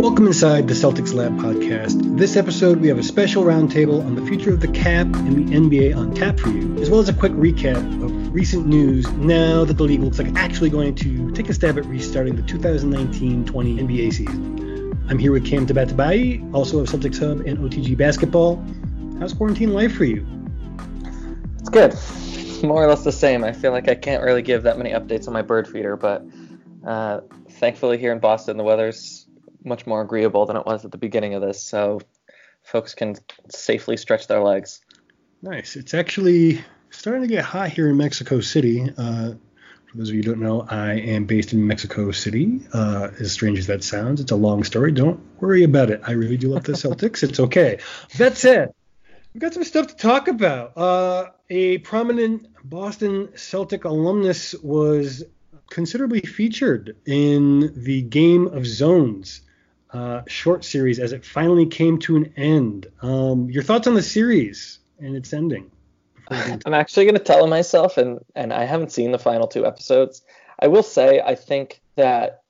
Welcome inside the Celtics Lab podcast. This episode, we have a special roundtable on the future of the cap and the NBA on tap for you, as well as a quick recap of recent news now that the league looks like actually going to take a stab at restarting the 2019 20 NBA season. I'm here with Cam Tabatabai, also of Celtics Hub and OTG Basketball. How's quarantine life for you? It's good. More or less the same. I feel like I can't really give that many updates on my bird feeder, but uh, thankfully here in Boston, the weather's much more agreeable than it was at the beginning of this, so folks can safely stretch their legs. Nice. It's actually starting to get hot here in Mexico City. Uh, for those of you who don't know, I am based in Mexico City. Uh, as strange as that sounds, it's a long story. Don't worry about it. I really do love the Celtics. it's okay. That said, we've got some stuff to talk about. Uh, a prominent Boston Celtic alumnus was considerably featured in the Game of Zones uh, short series as it finally came to an end. Um, your thoughts on the series and its ending? I'm actually going to tell myself, and and I haven't seen the final two episodes. I will say I think that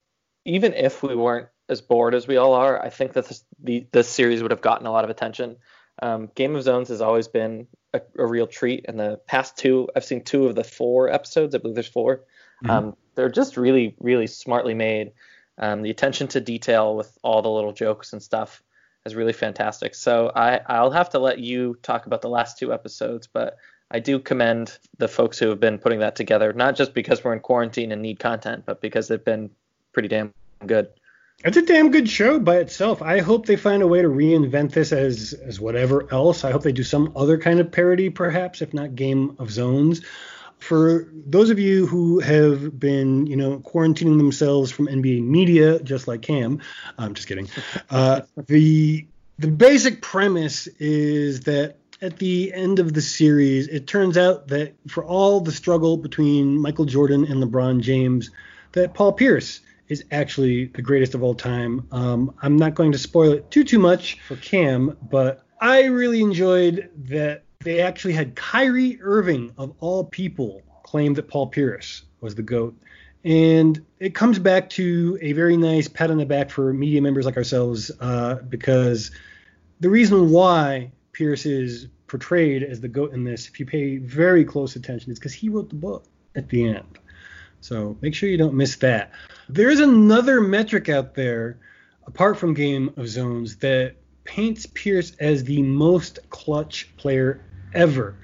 even if we weren't as bored as we all are, I think that this the, this series would have gotten a lot of attention. Um, Game of Zones has always been a, a, real treat. In the past two, I've seen two of the four episodes. I believe there's 4 mm-hmm. um, they're just really, really smartly made. Um, the attention to detail with all the little jokes and stuff is really fantastic. So I, I'll have to let you talk about the last two episodes, but I do commend the folks who have been putting that together, not just because we're in quarantine and need content, but because they've been pretty damn good. It's a damn good show by itself. I hope they find a way to reinvent this as as whatever else. I hope they do some other kind of parody, perhaps, if not Game of Zones for those of you who have been, you know, quarantining themselves from NBA media, just like Cam, I'm just kidding. Uh, the the basic premise is that at the end of the series, it turns out that for all the struggle between Michael Jordan and LeBron James, that Paul Pierce is actually the greatest of all time. Um, I'm not going to spoil it too too much for Cam, but I really enjoyed that they actually had Kyrie Irving, of all people, claim that Paul Pierce was the GOAT. And it comes back to a very nice pat on the back for media members like ourselves, uh, because the reason why Pierce is portrayed as the GOAT in this, if you pay very close attention, is because he wrote the book at the end. So make sure you don't miss that. There is another metric out there, apart from Game of Zones, that paints Pierce as the most clutch player ever.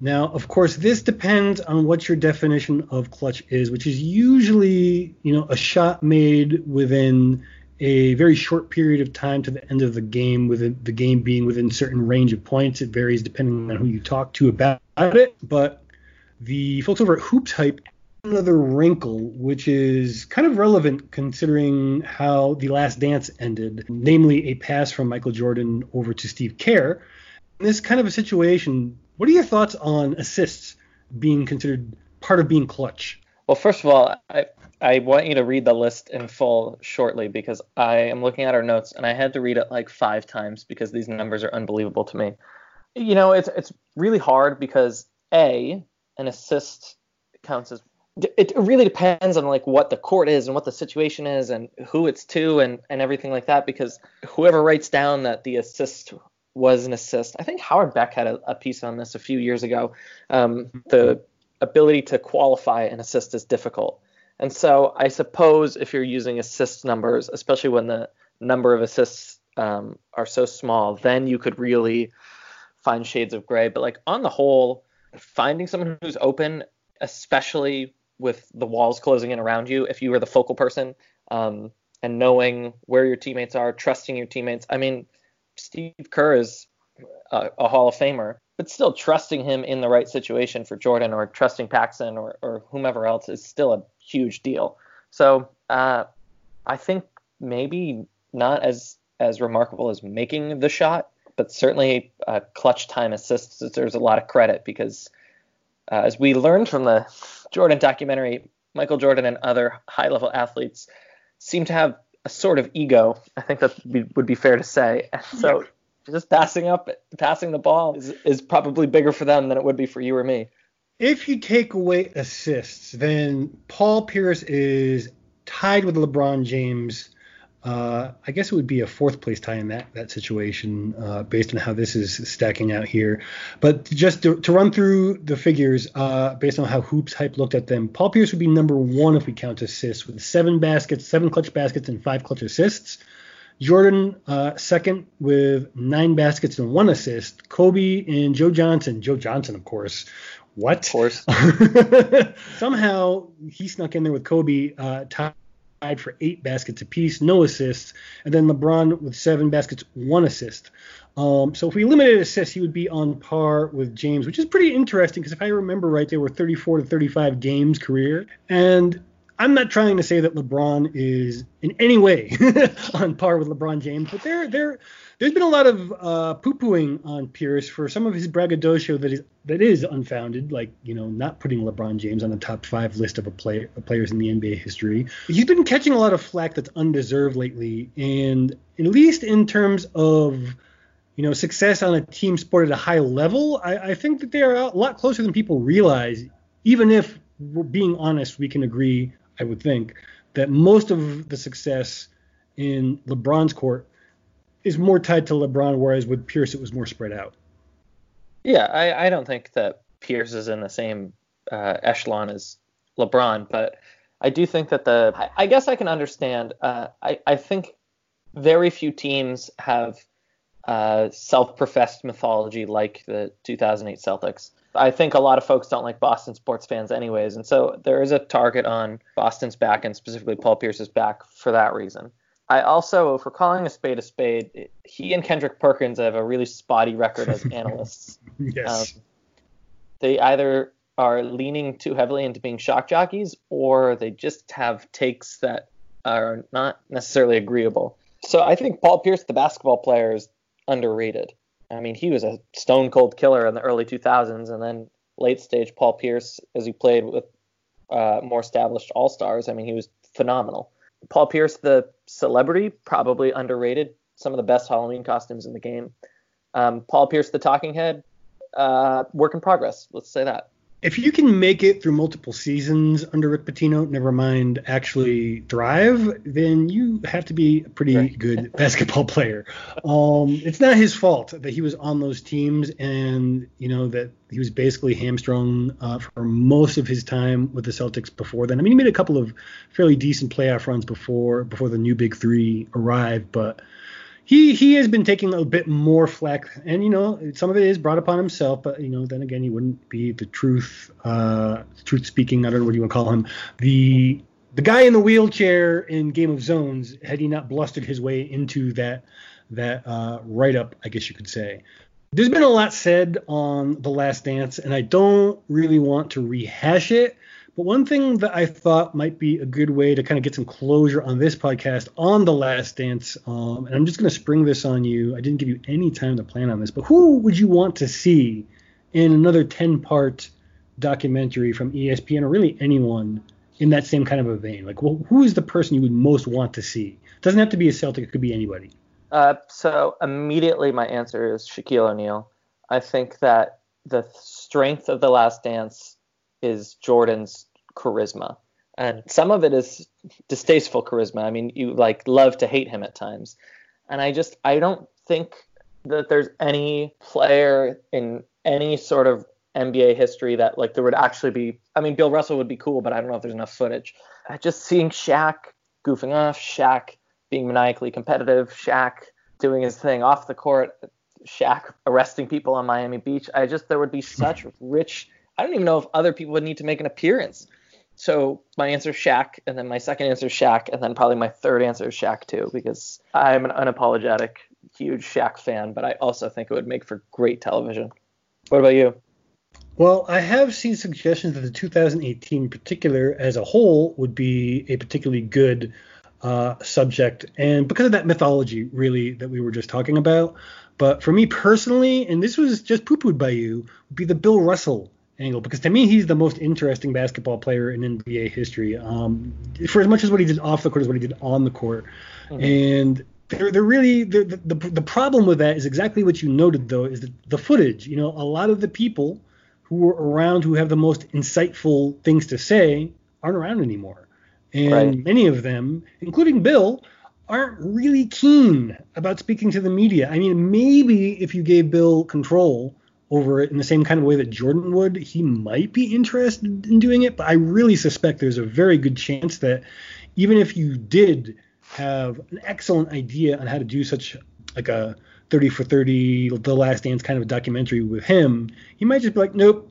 Now, of course, this depends on what your definition of clutch is, which is usually, you know, a shot made within a very short period of time to the end of the game, with the game being within certain range of points. It varies depending on who you talk to about it. But the folks over at Hoops Hype another wrinkle, which is kind of relevant considering how The Last Dance ended, namely a pass from Michael Jordan over to Steve Kerr. This kind of a situation, what are your thoughts on assists being considered part of being clutch? Well, first of all, I I want you to read the list in full shortly because I am looking at our notes and I had to read it like five times because these numbers are unbelievable to me. You know, it's it's really hard because a an assist counts as it really depends on like what the court is and what the situation is and who it's to and and everything like that because whoever writes down that the assist was an assist. I think Howard Beck had a, a piece on this a few years ago. Um, the ability to qualify an assist is difficult. And so I suppose if you're using assist numbers, especially when the number of assists um, are so small, then you could really find shades of gray. But like on the whole, finding someone who's open, especially with the walls closing in around you, if you were the focal person, um, and knowing where your teammates are, trusting your teammates. I mean, Steve Kerr is a, a, Hall of Famer, but still trusting him in the right situation for Jordan or trusting Paxson or, or whomever else is still a huge deal. So uh, I think maybe not as as remarkable as making the shot, but certainly uh, clutch time assists deserves a lot of credit because uh, as we learned from the Jordan documentary, Michael Jordan and other high level athletes seem to have a sort of ego. I think that would be fair to say. And so just passing up, passing the ball is, is probably bigger for them than it would be for you or me. If you take away assists, then Paul Pierce is tied with LeBron James uh, I guess it would be a fourth place tie in that that situation uh, based on how this is stacking out here. But just to, to run through the figures uh, based on how Hoops Hype looked at them, Paul Pierce would be number one if we count assists with seven baskets, seven clutch baskets, and five clutch assists. Jordan uh, second with nine baskets and one assist. Kobe and Joe Johnson, Joe Johnson of course. What? Of course. Somehow he snuck in there with Kobe, uh, tied tied for eight baskets apiece, no assists, and then LeBron with seven baskets, one assist. Um, so if we limited assists, he would be on par with James, which is pretty interesting because if I remember right, they were 34 to 35 games career, and I'm not trying to say that LeBron is in any way on par with LeBron James, but they're they're there's been a lot of uh, poo-pooing on Pierce for some of his braggadocio that is that is unfounded, like you know not putting LeBron James on the top five list of a play, of players in the NBA history. He's been catching a lot of flack that's undeserved lately, and at least in terms of you know success on a team sport at a high level, I, I think that they are a lot closer than people realize. Even if we're being honest, we can agree, I would think, that most of the success in LeBron's court is more tied to LeBron, whereas with Pierce it was more spread out. Yeah, I, I don't think that Pierce is in the same uh, echelon as LeBron, but I do think that the I, I guess I can understand. Uh, I I think very few teams have uh, self-professed mythology like the 2008 Celtics. I think a lot of folks don't like Boston sports fans anyways, and so there is a target on Boston's back and specifically Paul Pierce's back for that reason. I also, for calling a spade a spade, he and Kendrick Perkins have a really spotty record as analysts. yes. Um, they either are leaning too heavily into being shock jockeys or they just have takes that are not necessarily agreeable. So I think Paul Pierce, the basketball player, is underrated. I mean, he was a stone cold killer in the early 2000s, and then late stage Paul Pierce, as he played with uh, more established all stars, I mean, he was phenomenal. Paul Pierce, the celebrity, probably underrated. Some of the best Halloween costumes in the game. Um, Paul Pierce, the talking head, uh, work in progress. Let's say that if you can make it through multiple seasons under Rick Pitino, never mind actually thrive, then you have to be a pretty right. good basketball player. Um, it's not his fault that he was on those teams and you know that he was basically hamstrung uh, for most of his time with the Celtics before then. I mean, he made a couple of fairly decent playoff runs before before the new Big Three arrived, but he he has been taking a bit more flack, and you know some of it is brought upon himself, but you know then again he wouldn't be the truth uh, truth speaking. I don't know what you to call him. The the guy in the wheelchair in Game of Zones had he not blustered his way into that that uh, write up, I guess you could say. There's been a lot said on The Last Dance, and I don't really want to rehash it. But one thing that I thought might be a good way to kind of get some closure on this podcast on The Last Dance, um, and I'm just going to spring this on you. I didn't give you any time to plan on this, but who would you want to see in another 10 part documentary from ESPN or really anyone in that same kind of a vein? Like, well, who is the person you would most want to see? It doesn't have to be a Celtic, it could be anybody. Uh, so immediately my answer is Shaquille O'Neal. I think that the strength of The Last Dance is Jordan's charisma. And some of it is distasteful charisma. I mean, you like love to hate him at times. And I just I don't think that there's any player in any sort of NBA history that like there would actually be I mean Bill Russell would be cool, but I don't know if there's enough footage. Just seeing Shaq goofing off, Shaq being maniacally competitive, Shaq doing his thing off the court, Shaq arresting people on Miami Beach. I just there would be such rich I don't even know if other people would need to make an appearance so my answer is Shaq, and then my second answer is Shaq, and then probably my third answer is Shaq too, because I'm an unapologetic huge Shaq fan, but I also think it would make for great television. What about you? Well, I have seen suggestions that the 2018 in particular as a whole would be a particularly good uh, subject, and because of that mythology, really, that we were just talking about. But for me personally, and this was just poo pooed by you, would be the Bill Russell angle because to me he's the most interesting basketball player in NBA history. Um, for as much as what he did off the court as what he did on the court, mm-hmm. and they're, they're really the, the the problem with that is exactly what you noted though is that the footage. You know, a lot of the people who were around who have the most insightful things to say aren't around anymore. And right. many of them, including Bill, aren't really keen about speaking to the media. I mean, maybe if you gave Bill control over it in the same kind of way that Jordan would, he might be interested in doing it. But I really suspect there's a very good chance that even if you did have an excellent idea on how to do such like a 30 for 30, The Last Dance kind of documentary with him, he might just be like, nope,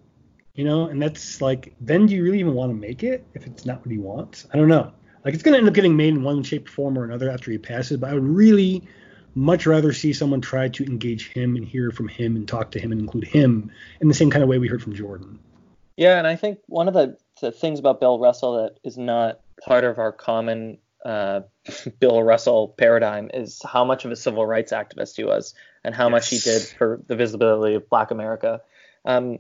you know, and that's like, then do you really even want to make it if it's not what he wants? I don't know. Like, it's going to end up getting made in one shape, form, or another after he passes, but I would really much rather see someone try to engage him and hear from him and talk to him and include him in the same kind of way we heard from Jordan. Yeah, and I think one of the, the things about Bill Russell that is not part of our common uh, Bill Russell paradigm is how much of a civil rights activist he was and how yes. much he did for the visibility of Black America. Um,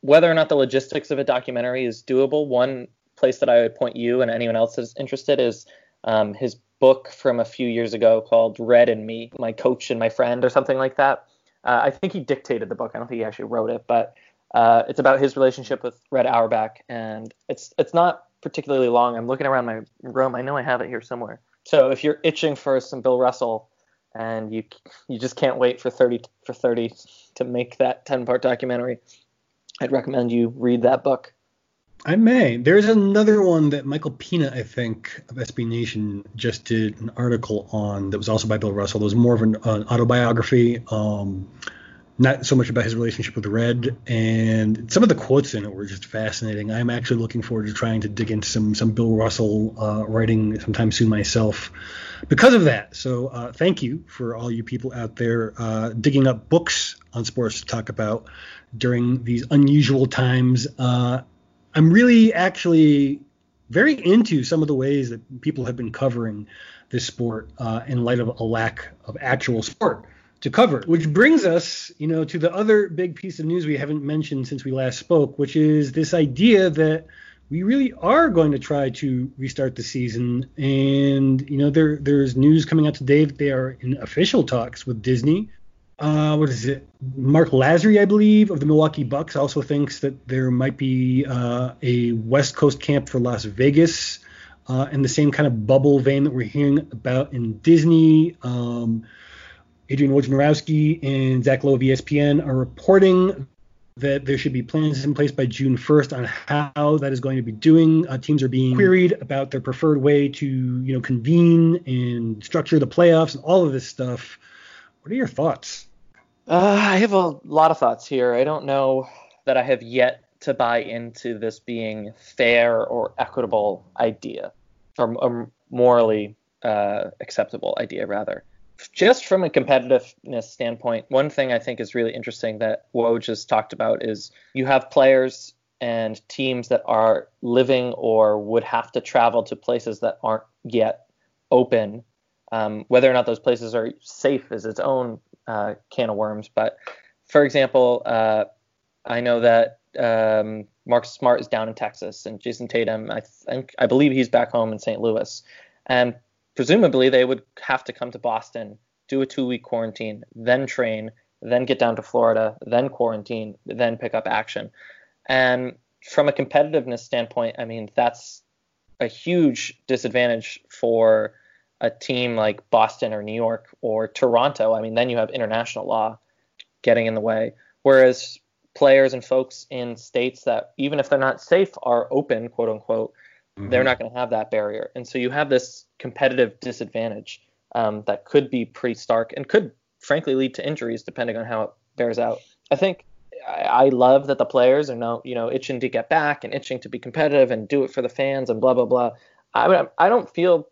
whether or not the logistics of a documentary is doable, one place that I would point you and anyone else that's interested is um, his book from a few years ago called Red and Me, My Coach and My Friend, or something like that. Uh, I think he dictated the book. I don't think he actually wrote it, but uh, it's about his relationship with Red Auerbach, and it's it's not particularly long. I'm looking around my room. I know I have it here somewhere. So if you're itching for some Bill Russell and you you just can't wait for 30 for 30 to make that 10 part documentary, I'd recommend you read that book. I may. There's another one that Michael Pina, I think, of SB Nation just did an article on that was also by Bill Russell. It was more of an, an autobiography. Um, not so much about his relationship with Red, and some of the quotes in it were just fascinating. I'm actually looking forward to trying to dig into some some Bill Russell uh, writing sometime soon myself, because of that. So uh, thank you for all you people out there uh, digging up books on sports to talk about during these unusual times. Uh, I'm really actually very into some of the ways that people have been covering this sport uh, in light of a lack of actual sport to cover. Which brings us, you know, to the other big piece of news we haven't mentioned since we last spoke, which is this idea that we really are going to try to restart the season. And you know, there there's news coming out today that they are in official talks with Disney. Uh, what is it? Marc Lasry, I believe, of the Milwaukee Bucks, also thinks that there might be uh, a West Coast camp for Las Vegas uh, in the same kind of bubble vein that we're hearing about in Disney. Um, Adrian Wojnarowski and Zach Lowe of ESPN are reporting that there should be plans in place by June 1st on how that is going to be doing. Uh, teams are being queried about their preferred way to, you know, convene and structure the playoffs and all of this stuff. What are your thoughts? Uh, I have a lot of thoughts here. I don't know that I have yet to buy into this being fair or equitable idea, or a morally uh, acceptable idea, rather just from a competitiveness standpoint, one thing I think is really interesting that Woj just talked about is you have players and teams that are living or would have to travel to places that aren't yet open. Um, whether or not those places are safe is its own uh, can of worms. But for example, uh, I know that um, Marcus Smart is down in Texas, and Jayson Tatum, I think, I believe he's back home in St. Louis. And presumably they would have to come to Boston, do a two week quarantine, then train, then get down to Florida, then quarantine, then pick up action. And from a competitiveness standpoint, I mean, that's a huge disadvantage for a team like Boston or New York or Toronto. I mean, then you have international law getting in the way. Whereas players and folks in states that, even if they're not safe, are open, quote unquote, mm-hmm. they're not going to have that barrier. And so you have this competitive disadvantage um, that could be pretty stark and could frankly lead to injuries depending on how it bears out. I think I, love that the players are now you know itching to get back and itching to be competitive and do it for the fans and blah blah blah. I I don't feel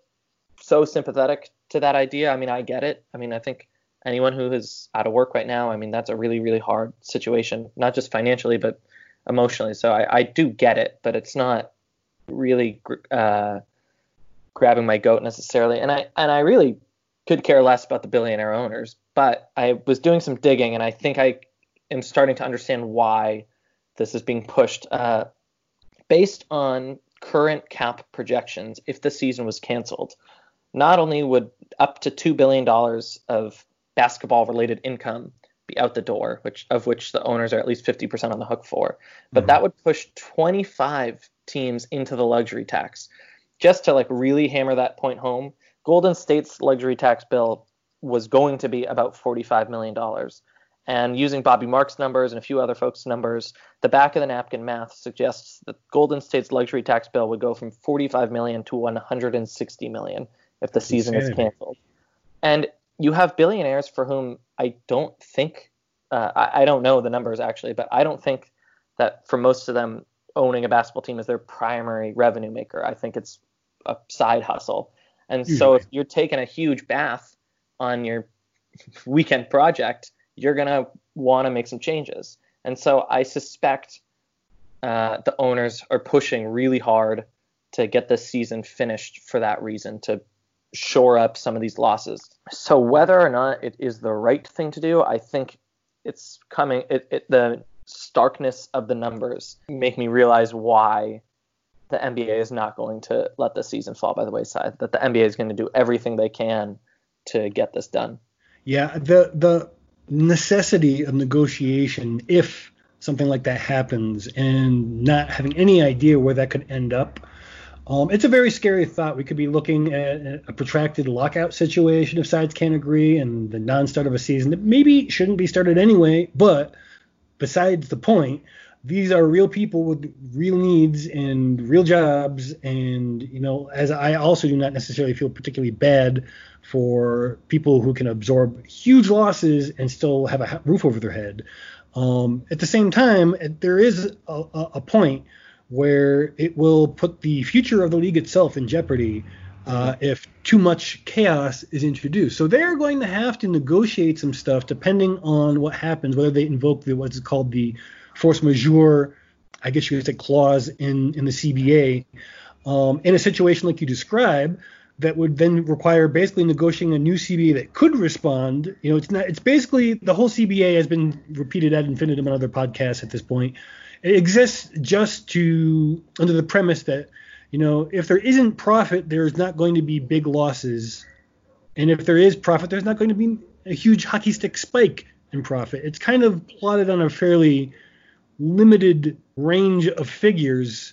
so sympathetic to that idea. I mean, I get it. I mean, I think anyone who is out of work right now, I mean, that's a really, really hard situation, not just financially, but emotionally. So I, I do get it, but it's not really uh, grabbing my goat necessarily. And I and I really could care less about the billionaire owners. But I was doing some digging, and I think I am starting to understand why this is being pushed. Uh, based on current cap projections, if the season was canceled, not only would up to two billion dollars of basketball-related income be out the door, which of which the owners are at least 50% on the hook for, but mm-hmm. that would push 25 teams into the luxury tax. Just to like really hammer that point home, Golden State's luxury tax bill was going to be about $45 million. And using Bobby Marks' numbers and a few other folks' numbers, the back of the napkin math suggests that Golden State's luxury tax bill would go from 45 million to 160 million if the season is canceled. And you have billionaires for whom I don't think, uh, I, I don't know the numbers actually, but I don't think that for most of them, owning a basketball team is their primary revenue maker. I think it's a side hustle. And so if you're taking a huge bath on your weekend project, you're going to want to make some changes. And so I suspect uh, the owners are pushing really hard to get this season finished for that reason, to shore up some of these losses. So whether or not it is the right thing to do, I think it's coming. It, it, the starkness of the numbers make me realize why the NBA is not going to let the season fall by the wayside. That the NBA is going to do everything they can to get this done. Yeah, the the necessity of negotiation if something like that happens and not having any idea where that could end up. Um, it's a very scary thought. We could be looking at a protracted lockout situation if sides can't agree and the non-start of a season that maybe shouldn't be started anyway. But besides the point, these are real people with real needs and real jobs and you know as i also do not necessarily feel particularly bad for people who can absorb huge losses and still have a roof over their head um, at the same time there is a, a, point where it will put the future of the league itself in jeopardy uh, if too much chaos is introduced. So they're going to have to negotiate some stuff depending on what happens, whether they invoke the, what's called the force majeure, I guess you could say clause in in the CBA, um, in a situation like you describe, that would then require basically negotiating a new CBA that could respond. You know, it's not. It's basically the whole CBA has been repeated ad infinitum on other podcasts at this point. It exists just to under the premise that you know if there isn't profit, there's not going to be big losses, and if there is profit, there's not going to be a huge hockey stick spike in profit. It's kind of plotted on a fairly limited range of figures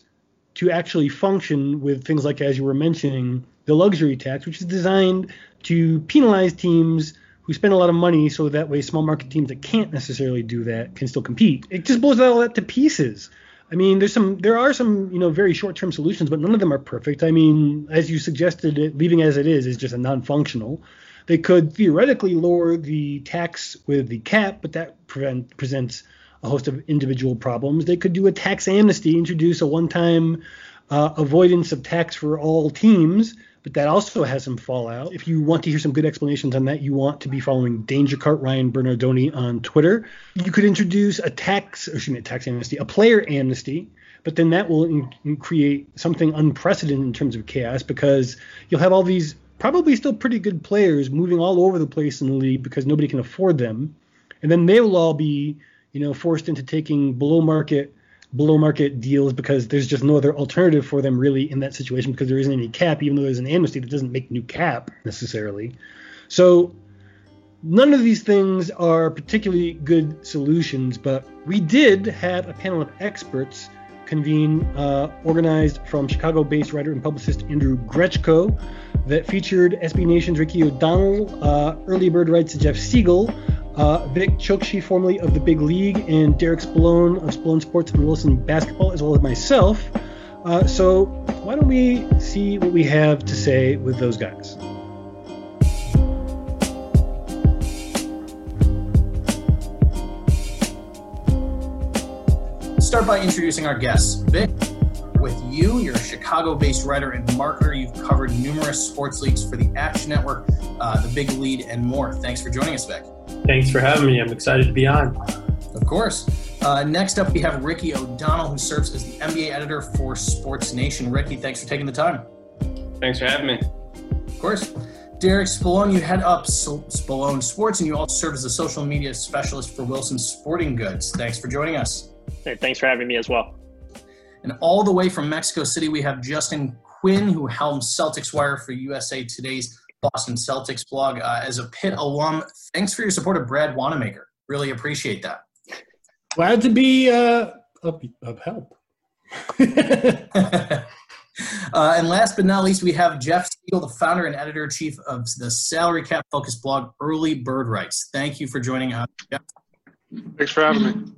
to actually function with things like, as you were mentioning, the luxury tax, which is designed to penalize teams who spend a lot of money so that way small market teams that can't necessarily do that can still compete. It just blows all that to pieces. I mean, there's some, there are some, you know, very short-term solutions, but none of them are perfect. I mean, as you suggested, it, leaving as it is is just a non-functional. They could theoretically lower the tax with the cap, but that prevent, presents a host of individual problems. They could do a tax amnesty, introduce a one-time uh, avoidance of tax for all teams, but that also has some fallout. If you want to hear some good explanations on that, you want to be following Danger Cart Ryan Bernardoni on Twitter. You could introduce a tax, or excuse me, a tax amnesty, a player amnesty, but then that will in, create something unprecedented in terms of chaos because you'll have all these probably still pretty good players moving all over the place in the league because nobody can afford them, and then they will all be you know, forced into taking below market below market deals because there's just no other alternative for them really in that situation because there isn't any cap, even though there's an amnesty that doesn't make new cap necessarily. So none of these things are particularly good solutions, but we did have a panel of experts convene uh, organized from Chicago-based writer and publicist Andrew Grechko that featured SB Nation's Ricky O'Donnell, uh, Early Bird Rights Jeff Siegel, uh, Vic Chokshi, formerly of the Big League, and Derek Spallone of Spallone Sports and Wilson Basketball, as well as myself. Uh, so why don't we see what we have to say with those guys? Start by introducing our guests. Vic, with you. You're a Chicago based writer and marketer. You've covered numerous sports leagues for the Action Network, uh, the Big Lead, and more. Thanks for joining us, Vic. Thanks for having me. I'm excited to be on. Of course. Uh, next up, we have Ricky O'Donnell, who serves as the NBA editor for Sports Nation. Ricky, thanks for taking the time. Thanks for having me. Of course. Derek Spallone, you head up Spallone Sports, and you also serve as the social media specialist for Wilson Sporting Goods. Thanks for joining us. Hey, thanks for having me as well. And all the way from Mexico City, we have Justin Quinn, who helms Celtics Wire for USA Today's Boston Celtics blog. Uh, as a Pitt alum, thanks for your support of Brad Wanamaker. Really appreciate that. Glad to be uh, of, of help. Uh, and last but not least, we have Jeff Siegel, the founder and editor in chief of the salary cap focused blog Early Bird Rights. Thank you for joining us. Jeff. Thanks for having me.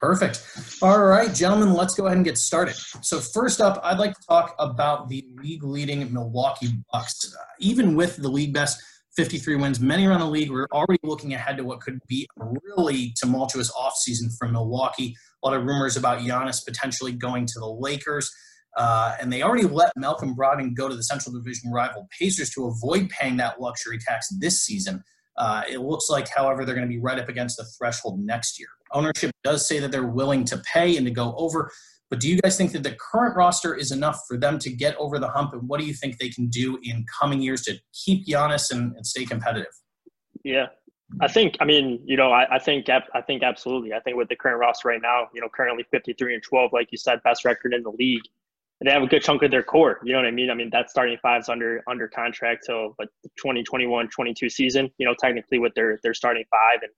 Perfect. All right, gentlemen, let's go ahead and get started. So, first up, I'd like to talk about the league leading Milwaukee Bucks. Uh, even with the league best 53 wins, many around the league were already looking ahead to what could be a really tumultuous offseason for Milwaukee. A lot of rumors about Giannis potentially going to the Lakers. Uh, and they already let Malcolm Brogdon go to the Central Division rival Pacers to avoid paying that luxury tax this season. Uh, it looks like, however, they're going to be right up against the threshold next year. Ownership does say that they're willing to pay and to go over, but do you guys think that the current roster is enough for them to get over the hump? And what do you think they can do in coming years to keep Giannis and, and stay competitive? Yeah, I think. I mean, you know, I, I, think. I think absolutely. I think with the current roster right now, you know, currently 53 and 12, like you said, best record in the league And they have a good chunk of their core. You know what I mean? I mean, that starting five's under under contract till like the 2021 22 season, you know, technically with their their starting five. And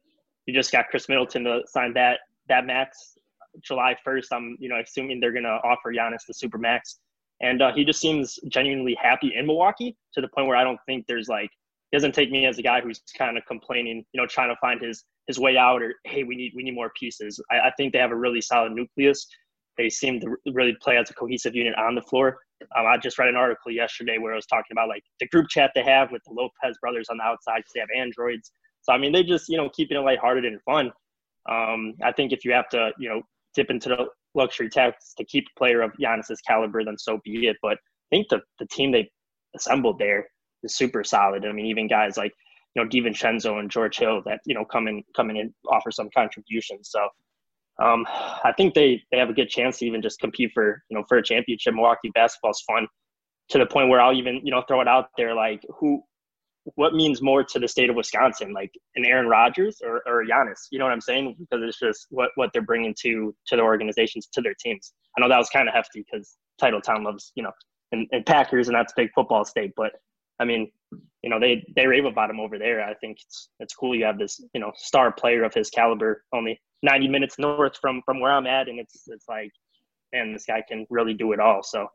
you just got Khris Middleton to sign that that max July 1st. I'm, you know, assuming they're to offer Giannis the super max. And uh, he just seems genuinely happy in Milwaukee to the point where I don't think there's like, he doesn't take me as a guy who's kind of complaining, you know, trying to find his his way out or hey, we need we need more pieces. I, I think they have a really solid nucleus they seem to really play as a cohesive unit on the floor. Um, I just read an article yesterday where I was talking about like the group chat they have with the Lopez brothers on the outside because they have androids. So I mean, they just you know keeping it lighthearted and fun. Um, I think if you have to you know dip into the luxury tax to keep a player of Giannis's caliber, then so be it. But I think the the team they assembled there is super solid. I mean, even guys like you know DiVincenzo and George Hill that you know come in come in and offer some contributions. So um, I think they they have a good chance to even just compete for you know for a championship. Milwaukee basketball's fun to the point where I'll even you know throw it out there like who what means more to the state of Wisconsin, like an Aaron Rodgers or, or Giannis? You know what I'm saying? Because it's just what, what they're bringing to to their organizations, to their teams. I know that was kind of hefty because Titletown loves, you know, and, and Packers, and that's a big football state. But I mean, you know, they they rave about him over there. I think it's it's cool you have this, you know, star player of his caliber only 90 minutes north from from where I'm at, and it's it's like, man, this guy can really do it all. So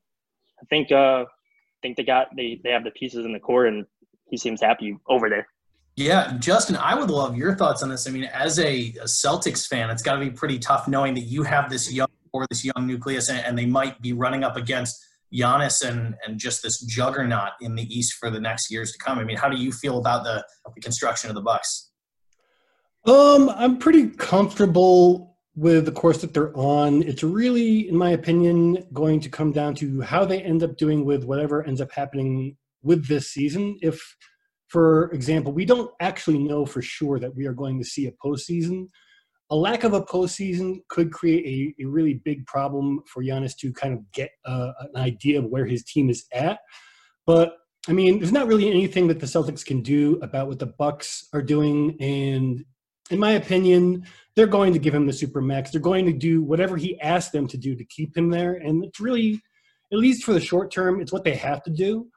I think uh I think they got they they have the pieces in the core, and he seems happy over there. Yeah, Justin, I would love your thoughts on this. I mean, as a, a Celtics fan, it's got to be pretty tough knowing that you have this young or this young nucleus, and, and they might be running up against Giannis and and just this juggernaut in the East for the next years to come. I mean, how do you feel about the, the construction of the Bucks? Um, I'm pretty comfortable with the course that they're on. It's really, in my opinion, going to come down to how they end up doing with whatever ends up happening with this season. If, for example, we don't actually know for sure that we are going to see a postseason, a lack of a postseason could create a, a really big problem for Giannis to kind of get uh, an idea of where his team is at. But I mean, there's not really anything that the Celtics can do about what the Bucks are doing, and in my opinion, they're going to give him the super max. They're going to do whatever he asked them to do to keep him there, and it's really, at least for the short term, it's what they have to do.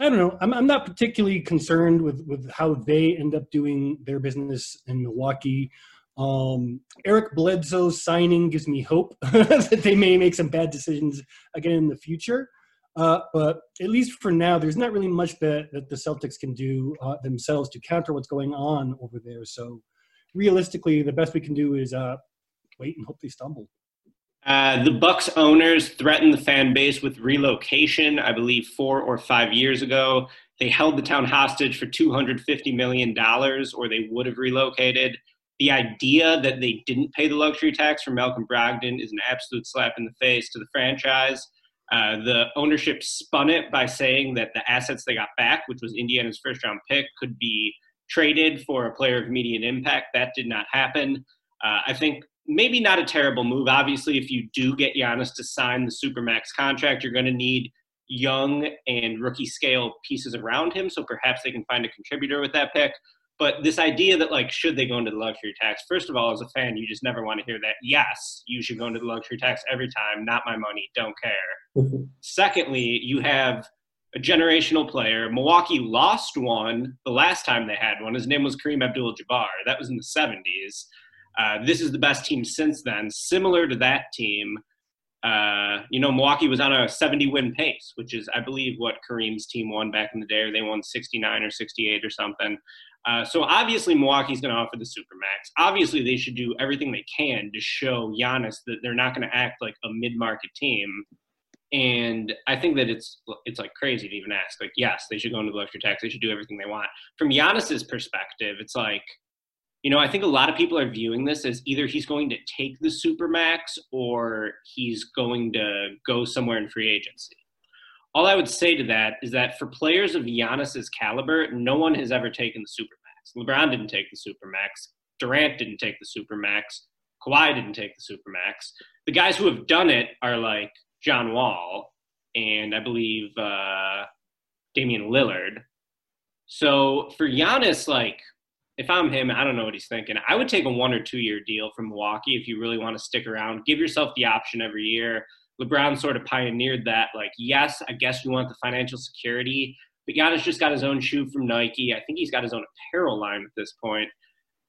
I don't know. I'm, I'm not particularly concerned with with how they end up doing their business in Milwaukee. Um, Eric Bledsoe's signing gives me hope that they may make some bad decisions again in the future. Uh, but at least for now, there's not really much that, that the Celtics can do uh, themselves to counter what's going on over there. So realistically, the best we can do is uh, wait and hope they stumble. Uh, the Bucks owners threatened the fan base with relocation. I believe four or five years ago, they held the town hostage for two hundred fifty million dollars, or they would have relocated. The idea that they didn't pay the luxury tax for Malcolm Brogdon is an absolute slap in the face to the franchise. Uh, the ownership spun it by saying that the assets they got back, which was Indiana's first round pick, could be traded for a player of immediate impact. That did not happen. Uh, I think maybe not a terrible move. Obviously, if you do get Giannis to sign the Supermax contract, you're going to need young and rookie scale pieces around him. So perhaps they can find a contributor with that pick. But this idea that like should they go into the luxury tax? First of all, as a fan, you just never want to hear that. Yes, you should go into the luxury tax every time. Not my money. Don't care. Secondly, you have a generational player. Milwaukee lost one the last time they had one. His name was Kareem Abdul-Jabbar. That was in the 70s. Uh, this is the best team since then. Similar to that team, uh, you know, Milwaukee was on a 70 win pace, which is, I believe, what Kareem's team won back in the day, or they won 69 or 68 or something. Uh, so obviously, Milwaukee's going to offer the supermax. Obviously, they should do everything they can to show Giannis that they're not going to act like a mid-market team. And I think that it's it's like crazy to even ask. Like, yes, they should go into the luxury tax. They should do everything they want. From Giannis's perspective, it's like you know, I think a lot of people are viewing this as either he's going to take the supermax or he's going to go somewhere in free agency. All I would say to that is that for players of Giannis's caliber, no one has ever taken the supermax. LeBron didn't take the supermax. Durant didn't take the supermax. Kawhi didn't take the supermax. The guys who have done it are like John Wall and I believe uh, Damian Lillard. So for Giannis, like if I'm him, I don't know what he's thinking. I would take a one or two year deal from Milwaukee if you really want to stick around. Give yourself the option every year. LeBron sort of pioneered that. Like, yes, I guess we want the financial security, but Giannis just got his own shoe from Nike. I think he's got his own apparel line at this point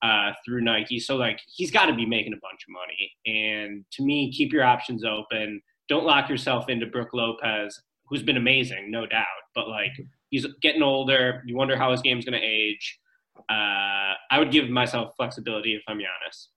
uh, through Nike. So, like, he's got to be making a bunch of money. And to me, keep your options open. Don't lock yourself into Brook Lopez, who's been amazing, no doubt. But, like, he's getting older. You wonder how his game's going to age uh, I would give myself flexibility if I'm Giannis.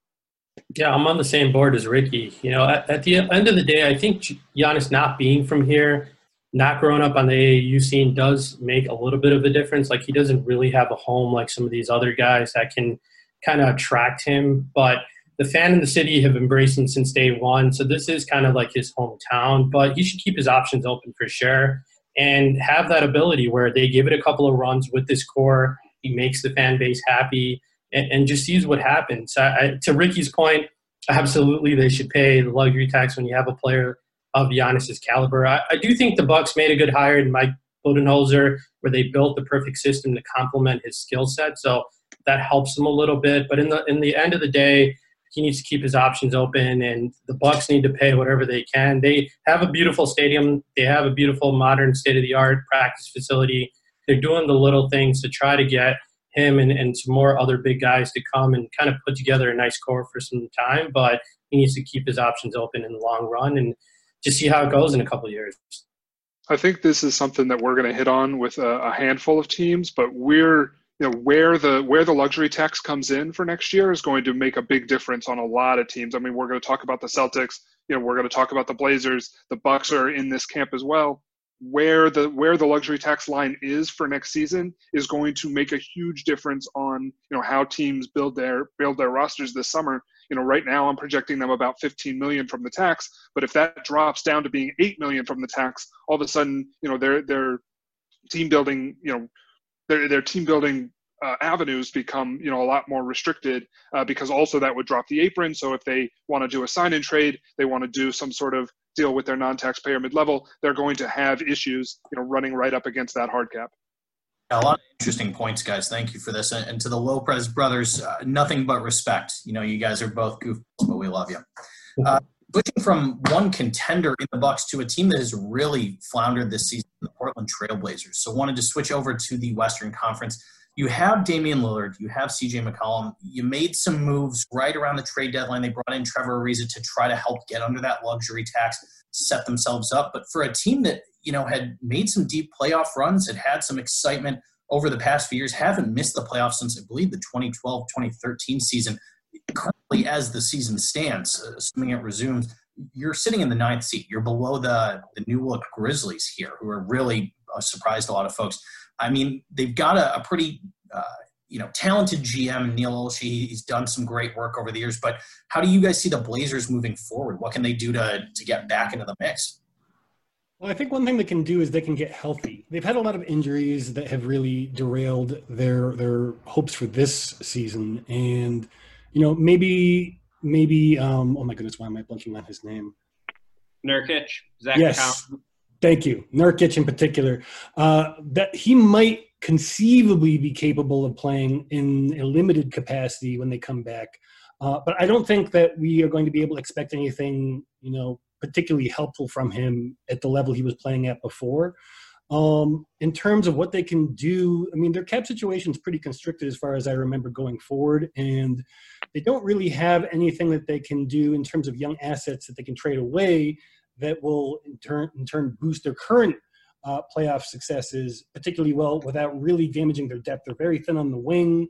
Yeah, I'm on the same board as Ricky. You know, at, at, the end of the day, I think Giannis not being from here, not growing up on the AAU scene, does make a little bit of a difference. Like he doesn't really have a home like some of these other guys that can kind of attract him. But the fan in the city have embraced him since day one, so this is kind of like his hometown. But he should keep his options open for sure and have that ability where they give it a couple of runs with this core he makes the fan base happy, and, and just sees what happens. I, to Ricky's point, absolutely they should pay the luxury tax when you have a player of Giannis's caliber. I, I do think the Bucks made a good hire in Mike Budenholzer, where they built the perfect system to complement his skill set. So that helps him a little bit. But in the in the end of the day, he needs to keep his options open, and the Bucks need to pay whatever they can. They have a beautiful stadium. They have a beautiful, modern, state of the art practice facility they're doing the little things to try to get him and, and some more other big guys to come and kind of put together a nice core for some time. But he needs to keep his options open in the long run and just see how it goes in a couple years. I think this is something that we're going to hit on with a, a handful of teams, but we're you know where the where the luxury tax comes in for next year is going to make a big difference on a lot of teams. I mean, we're going to talk about the Celtics. You know, we're going to talk about the Blazers. The Bucks are in this camp as well where the where the luxury tax line is for next season is going to make a huge difference on you know how teams build their build their rosters this summer. You know right now i'm projecting them about 15 million from the tax but if that drops down to being 8 million from the tax all of a sudden you know their their team building you know their their team building uh, avenues become you know a lot more restricted uh, because also that would drop the apron. So if they want to do a sign in trade they want to do some sort of deal with their non-taxpayer mid-level, they're going to have issues, you know, running right up against that hard cap. A lot of interesting points, guys. Thank you for this. And to the Lopez brothers, uh, nothing but respect. You know, you guys are both goofballs, but we love you. Uh, switching from one contender in the Bucks to a team that has really floundered this season, the Portland Trailblazers. So wanted to switch over to the Western Conference you have Damian Lillard, you have CJ McCollum. You made some moves right around the trade deadline. They brought in Trevor Ariza to try to help get under that luxury tax, set themselves up. But for a team that you know had made some deep playoff runs, had had some excitement over the past few years, haven't missed the playoffs since I believe the 2012-2013 season. Currently, as the season stands, assuming it resumes, you're sitting in the ninth seat. You're below the the new look Grizzlies here, who are really uh, surprised a lot of folks. I mean, they've got a, a pretty uh, you know talented GM Neil Olshey. He's done some great work over the years. But how do you guys see the Blazers moving forward? What can they do to to get back into the mix? Well, I think one thing they can do is they can get healthy. They've had a lot of injuries that have really derailed their their hopes for this season, and you know maybe maybe um, oh my goodness, why am I blanking on his name? Nurkic, Zach yes, thank you, Nurkic in particular. Uh, that he might conceivably be capable of playing in a limited capacity when they come back. Uh, but I don't think that we are going to be able to expect anything, you know, particularly helpful from him at the level he was playing at before. Um, in terms of what they can do, I mean, their cap situation is pretty constricted as far as I remember going forward, and they don't really have anything that they can do in terms of young assets that they can trade away that will in turn in turn boost their current uh, playoff successes particularly well without really damaging their depth. They're very thin on the wing.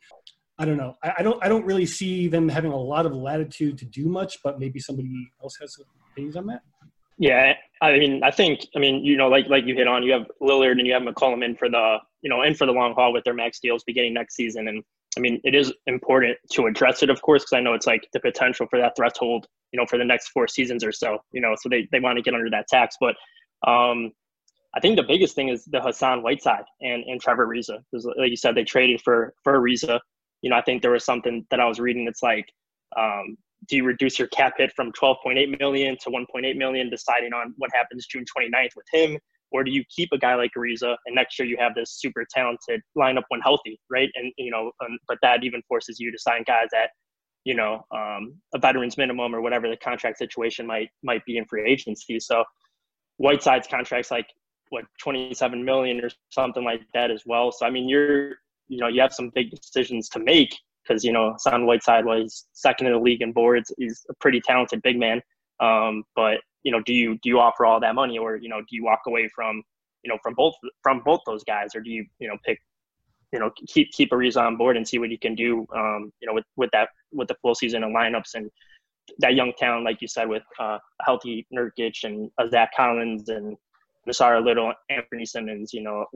I don't know. I, I, don't. I don't really see them having a lot of latitude to do much, but maybe somebody else has some opinions on that. Yeah, I mean, I think, I mean, you know, like like you hit on, you have Lillard and you have McCollum in for the, you know, in for the long haul with their max deals beginning next season, and I mean, it is important to address it, of course, because I know it's like the potential for that threshold, you know, for the next four seasons or so, you know, so they they want to get under that tax, but um, I think the biggest thing is the Hassan Whiteside and, and Trevor Ariza. Because like you said, they traded for for Ariza you know, I think there was something that I was reading. It's like, um, do you reduce your cap hit from 12.8 million to 1.8 million, deciding on what happens June 29th with him, or do you keep a guy like Ariza and next year you have this super talented lineup when healthy, right? And you know, um, but that even forces you to sign guys at, you know, um, a veterans minimum or whatever the contract situation might might be in free agency. So Whiteside's contracts like what 27 million or something like that as well. So I mean, you're you know you have some big decisions to make because you know Son Whiteside was second in the league in boards. He's a pretty talented big man. Um, but you know, do you do you offer all that money, or you know, do you walk away from you know from both from both those guys, or do you you know pick you know keep keep Ariza on board and see what you can do um, you know with with that with the full season and lineups and that young talent, like you said, with uh, healthy Nurkic and uh, Zach Collins and Nassir Little, Anfernee Simons, you know,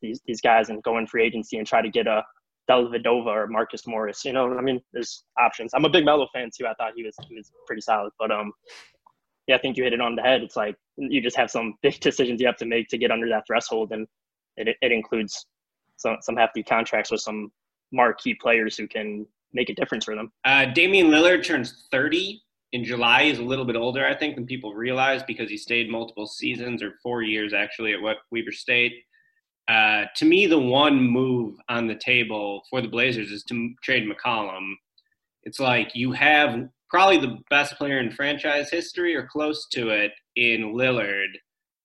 these these guys and go in free agency and try to get a Dellavedova or Marcus Morris. You know, I mean, there's options. I'm a big Melo fan too. I thought he was he was pretty solid, but um, yeah, I think you hit it on the head. It's like you just have some big decisions you have to make to get under that threshold, and it it includes some some hefty contracts with some marquee players who can make a difference for them. Uh, Damian Lillard turns 30 in July. He's a little bit older, I think, than people realize because he stayed multiple seasons or four years actually at what Weber State. Uh, to me, the one move on the table for the Blazers is to trade McCollum. It's like you have probably the best player in franchise history or close to it in Lillard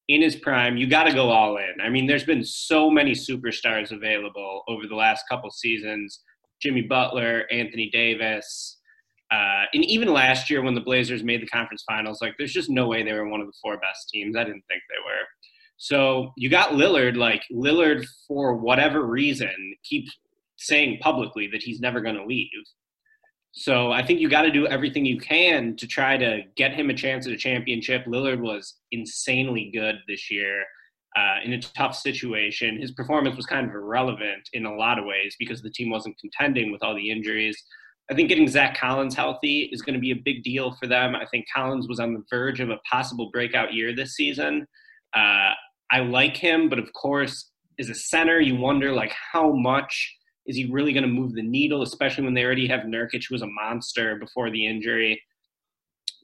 in his prime. You got to go all in. I mean, there's been so many superstars available over the last couple seasons Jimmy Butler, Anthony Davis. Uh, and even last year when the Blazers made the conference finals, like there's just no way they were one of the four best teams. I didn't think they were. So you got Lillard, like Lillard, for whatever reason, keeps saying publicly that he's never going to leave. So I think you got to do everything you can to try to get him a chance at a championship. Lillard was insanely good this year uh, in a tough situation. His performance was kind of irrelevant in a lot of ways because the team wasn't contending with all the injuries. I think getting Zach Collins healthy is going to be a big deal for them. I think Collins was on the verge of a possible breakout year this season. Uh, I like him, but of course, as a center, you wonder like how much is he really going to move the needle, especially when they already have Nurkic, who was a monster before the injury.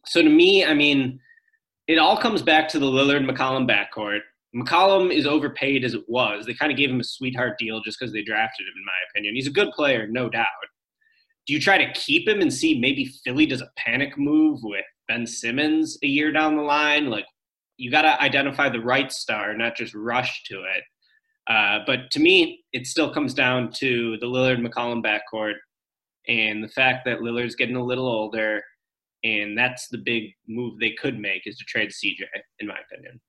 So to me, I mean, it all comes back to the Lillard McCollum backcourt. McCollum is overpaid as it was. They kind of gave him a sweetheart deal just because they drafted him, in my opinion. He's a good player, no doubt. Do you try to keep him and see maybe Philly does a panic move with Ben Simmons a year down the line? Like, you got to identify the right star, not just rush to it. Uh, but to me, it still comes down to the Lillard McCollum backcourt and the fact that Lillard's getting a little older, and that's the big move they could make is to trade CJ, in my opinion.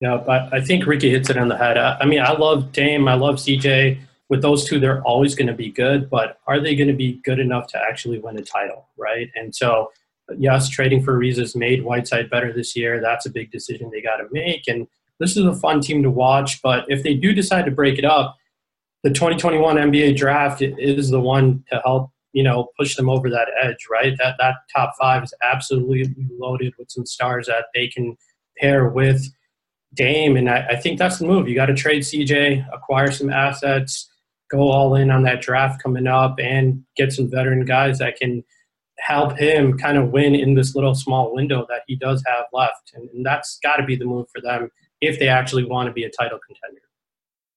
Yeah, but I think Ricky hits it on the head. I, mean, I love Dame, I love CJ. With those two, they're always going to be good, but are they going to be good enough to actually win a title, right? And so yes, trading for Ariza's made Whiteside better this year. That's a big decision they got to make. And this is a fun team to watch. But if they do decide to break it up, the 2021 NBA draft is the one to help you know push them over that edge, right? That that top five is absolutely loaded with some stars that they can pair with Dame, and I, I think that's the move. You got to trade CJ, acquire some assets, go all in on that draft coming up, and get some veteran guys that can help him kind of win in this little small window that he does have left. And, and that's got to be the move for them if they actually want to be a title contender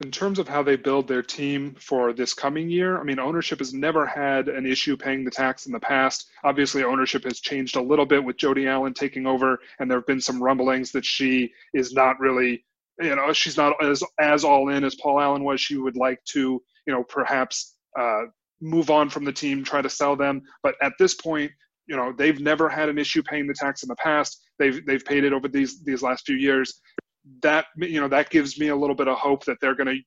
in terms of how they build their team for this coming year, I mean, ownership has never had an issue paying the tax in the past. Obviously, ownership has changed a little bit with Jody Allen taking over, and there have been some rumblings that she is not really, you know, she's not as as all in as Paul Allen was. She would like to, you know, perhaps uh, move on from the team, try to sell them. But at this point, you know, they've never had an issue paying the tax in the past. They've they've paid it over these these last few years that you know that gives me a little bit of hope that they're going to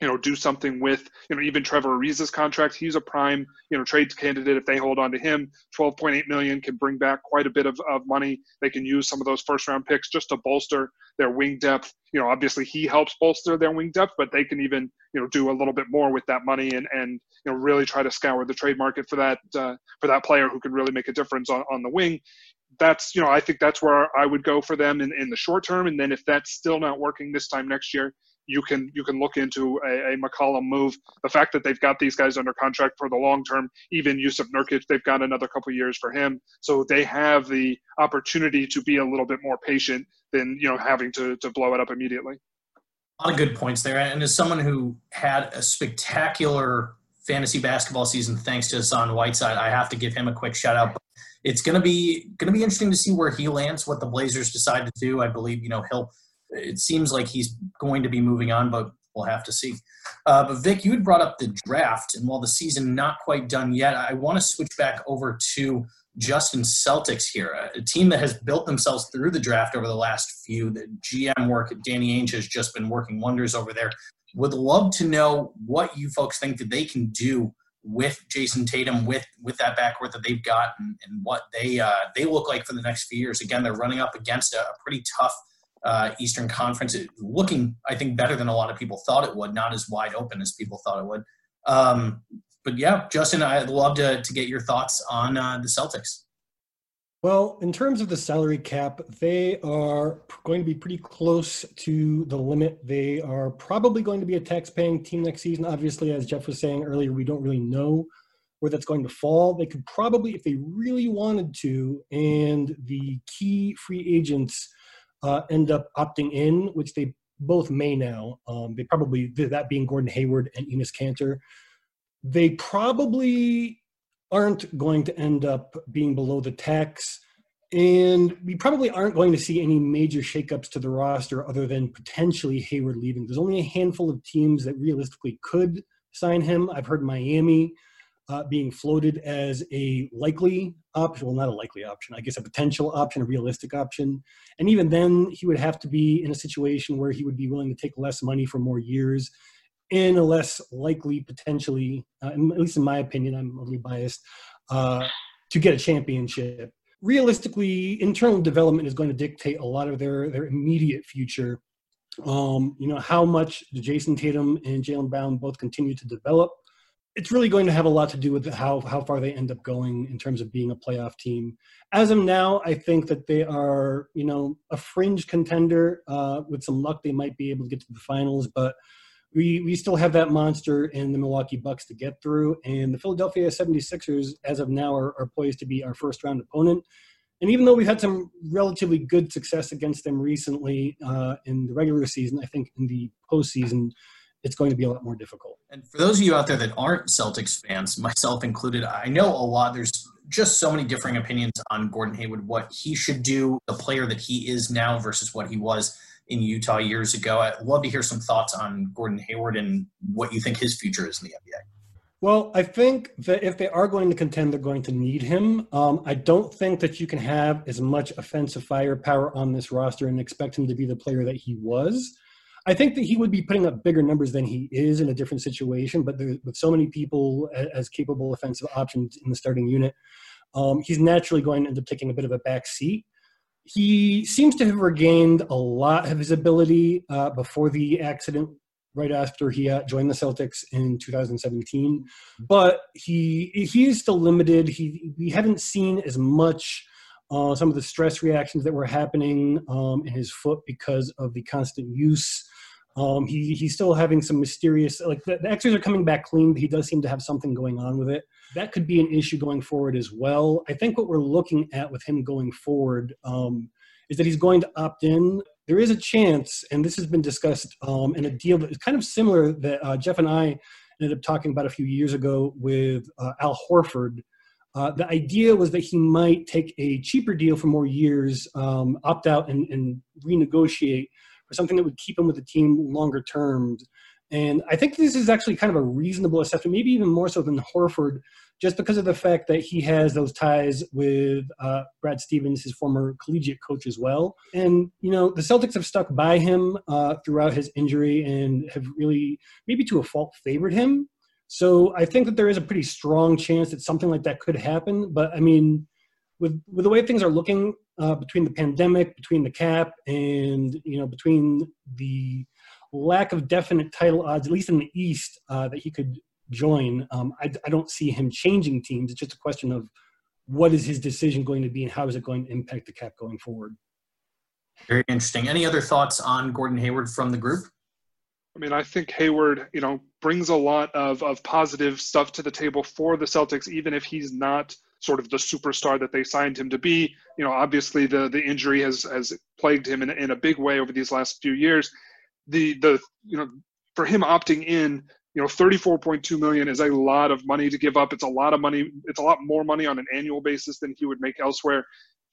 you know do something with you know even Trevor Ariza's contract. He's a prime you know trade candidate if they hold on to him. 12.8 million can bring back quite a bit of, of money. They can use some of those first round picks just to bolster their wing depth. You know, obviously he helps bolster their wing depth, but they can even you know do a little bit more with that money and and you know really try to scour the trade market for that uh, for that player who can really make a difference on, on the wing that's you know I think that's where I would go for them in, in the short term, and then if that's still not working this time next year, you can you can look into a, a McCollum move. The fact that they've got these guys under contract for the long term, even Jusuf Nurkic, they've got another couple years for him, so they have the opportunity to be a little bit more patient than you know having to to blow it up immediately. A lot of good points there, and as someone who had a spectacular fantasy basketball season thanks to Hassan Whiteside, I have to give him a quick shout out it's going to be going to be interesting to see where he lands, what the Blazers decide to do. I believe you know he'll. It seems like he's going to be moving on, but we'll have to see. Uh, but Vic, you had brought up the draft, and while the season not quite done yet, I want to switch back over to Justin Celtics here, a team that has built themselves through the draft over the last few. The GM work, at Danny Ainge has just been working wonders over there. Would love to know what you folks think that they can do with Jayson Tatum, with with that backcourt that they've got, and, and what they uh, they look like for the next few years. Again, they're running up against a, a pretty tough uh, Eastern Conference, it, looking I think better than a lot of people thought it would, not as wide open as people thought it would. Um, but yeah, Justin, I'd love to to get your thoughts on uh, the Celtics. Well, in terms of the salary cap, they are going to be pretty close to the limit. They are probably going to be a tax paying team next season. Obviously, as Jeff was saying earlier, we don't really know where that's going to fall. They could probably, if they really wanted to, and the key free agents uh, end up opting in, which they both may now, um, they probably, that being Gordon Hayward and Enes Kanter, they probably aren't going to end up being below the tax. And we probably aren't going to see any major shakeups to the roster other than potentially Hayward leaving. There's only a handful of teams that realistically could sign him. I've heard Miami uh, being floated as a likely option. Well, not a likely option, I guess a potential option, a realistic option. And even then, he would have to be in a situation where he would be willing to take less money for more years in a less likely, potentially, uh, at least in my opinion, I'm little biased, uh, to get a championship. Realistically, internal development is going to dictate a lot of their their immediate future. Um, you know, how much Jayson Tatum and Jaylen Brown both continue to develop? It's really going to have a lot to do with how how far they end up going in terms of being a playoff team. As of now, I think that they are, you know, a fringe contender. Uh, with some luck, they might be able to get to the finals, but we we still have that monster in the Milwaukee Bucks to get through, and the Philadelphia 76ers, as of now, are, are poised to be our first round opponent. And even though we've had some relatively good success against them recently uh, in the regular season, I think in the postseason, it's going to be a lot more difficult. And for those of you out there that aren't Celtics fans, myself included, I know a lot. There's just so many differing opinions on Gordon Hayward, what he should do, the player that he is now versus what he was in Utah years ago. I'd love to hear some thoughts on Gordon Hayward and what you think his future is in the NBA. Well, I think that if they are going to contend, they're going to need him. Um, I don't think that you can have as much offensive firepower on this roster and expect him to be the player that he was. I think that he would be putting up bigger numbers than he is in a different situation, but there, with so many people as capable offensive options in the starting unit, um, he's naturally going to end up taking a bit of a back seat he seems to have regained a lot of his ability uh, before the accident right after he uh, joined the Celtics in 2017. But he he is still limited. He we haven't seen as much uh, some of the stress reactions that were happening um, in his foot because of the constant use. Um, he, he's still having some mysterious, like the, the X-rays are coming back clean, but he does seem to have something going on with it. That could be an issue going forward as well. I think what we're looking at with him going forward um, is that he's going to opt in. There is a chance, and this has been discussed um, in a deal that is kind of similar that uh, Jeff and I ended up talking about a few years ago with uh, Al Horford. Uh, the idea was that he might take a cheaper deal for more years, um, opt out, and, and, renegotiate for something that would keep him with the team longer terms. And I think this is actually kind of a reasonable assessment, maybe even more so than Horford, just because of the fact that he has those ties with uh, Brad Stevens, his former collegiate coach as well. And, you know, the Celtics have stuck by him uh, throughout his injury and have really, maybe to a fault, favored him. So I think that there is a pretty strong chance that something like that could happen. But I mean, with with the way things are looking uh, between the pandemic, between the cap, and you know, between the lack of definite title odds, at least in the East, uh, that he could join, um, I, I don't see him changing teams. It's just a question of what is his decision going to be and how is it going to impact the cap going forward. Very interesting. Any other thoughts on Gordon Hayward from the group? I mean, I think Hayward, you know, brings a lot of, of positive stuff to the table for the Celtics, even if he's not sort of the superstar that they signed him to be. You know, obviously the the injury has has plagued him in, in a big way over these last few years. The the you know for him opting in, you know, 34.2 million is a lot of money to give up. It's a lot of money. It's a lot more money on an annual basis than he would make elsewhere.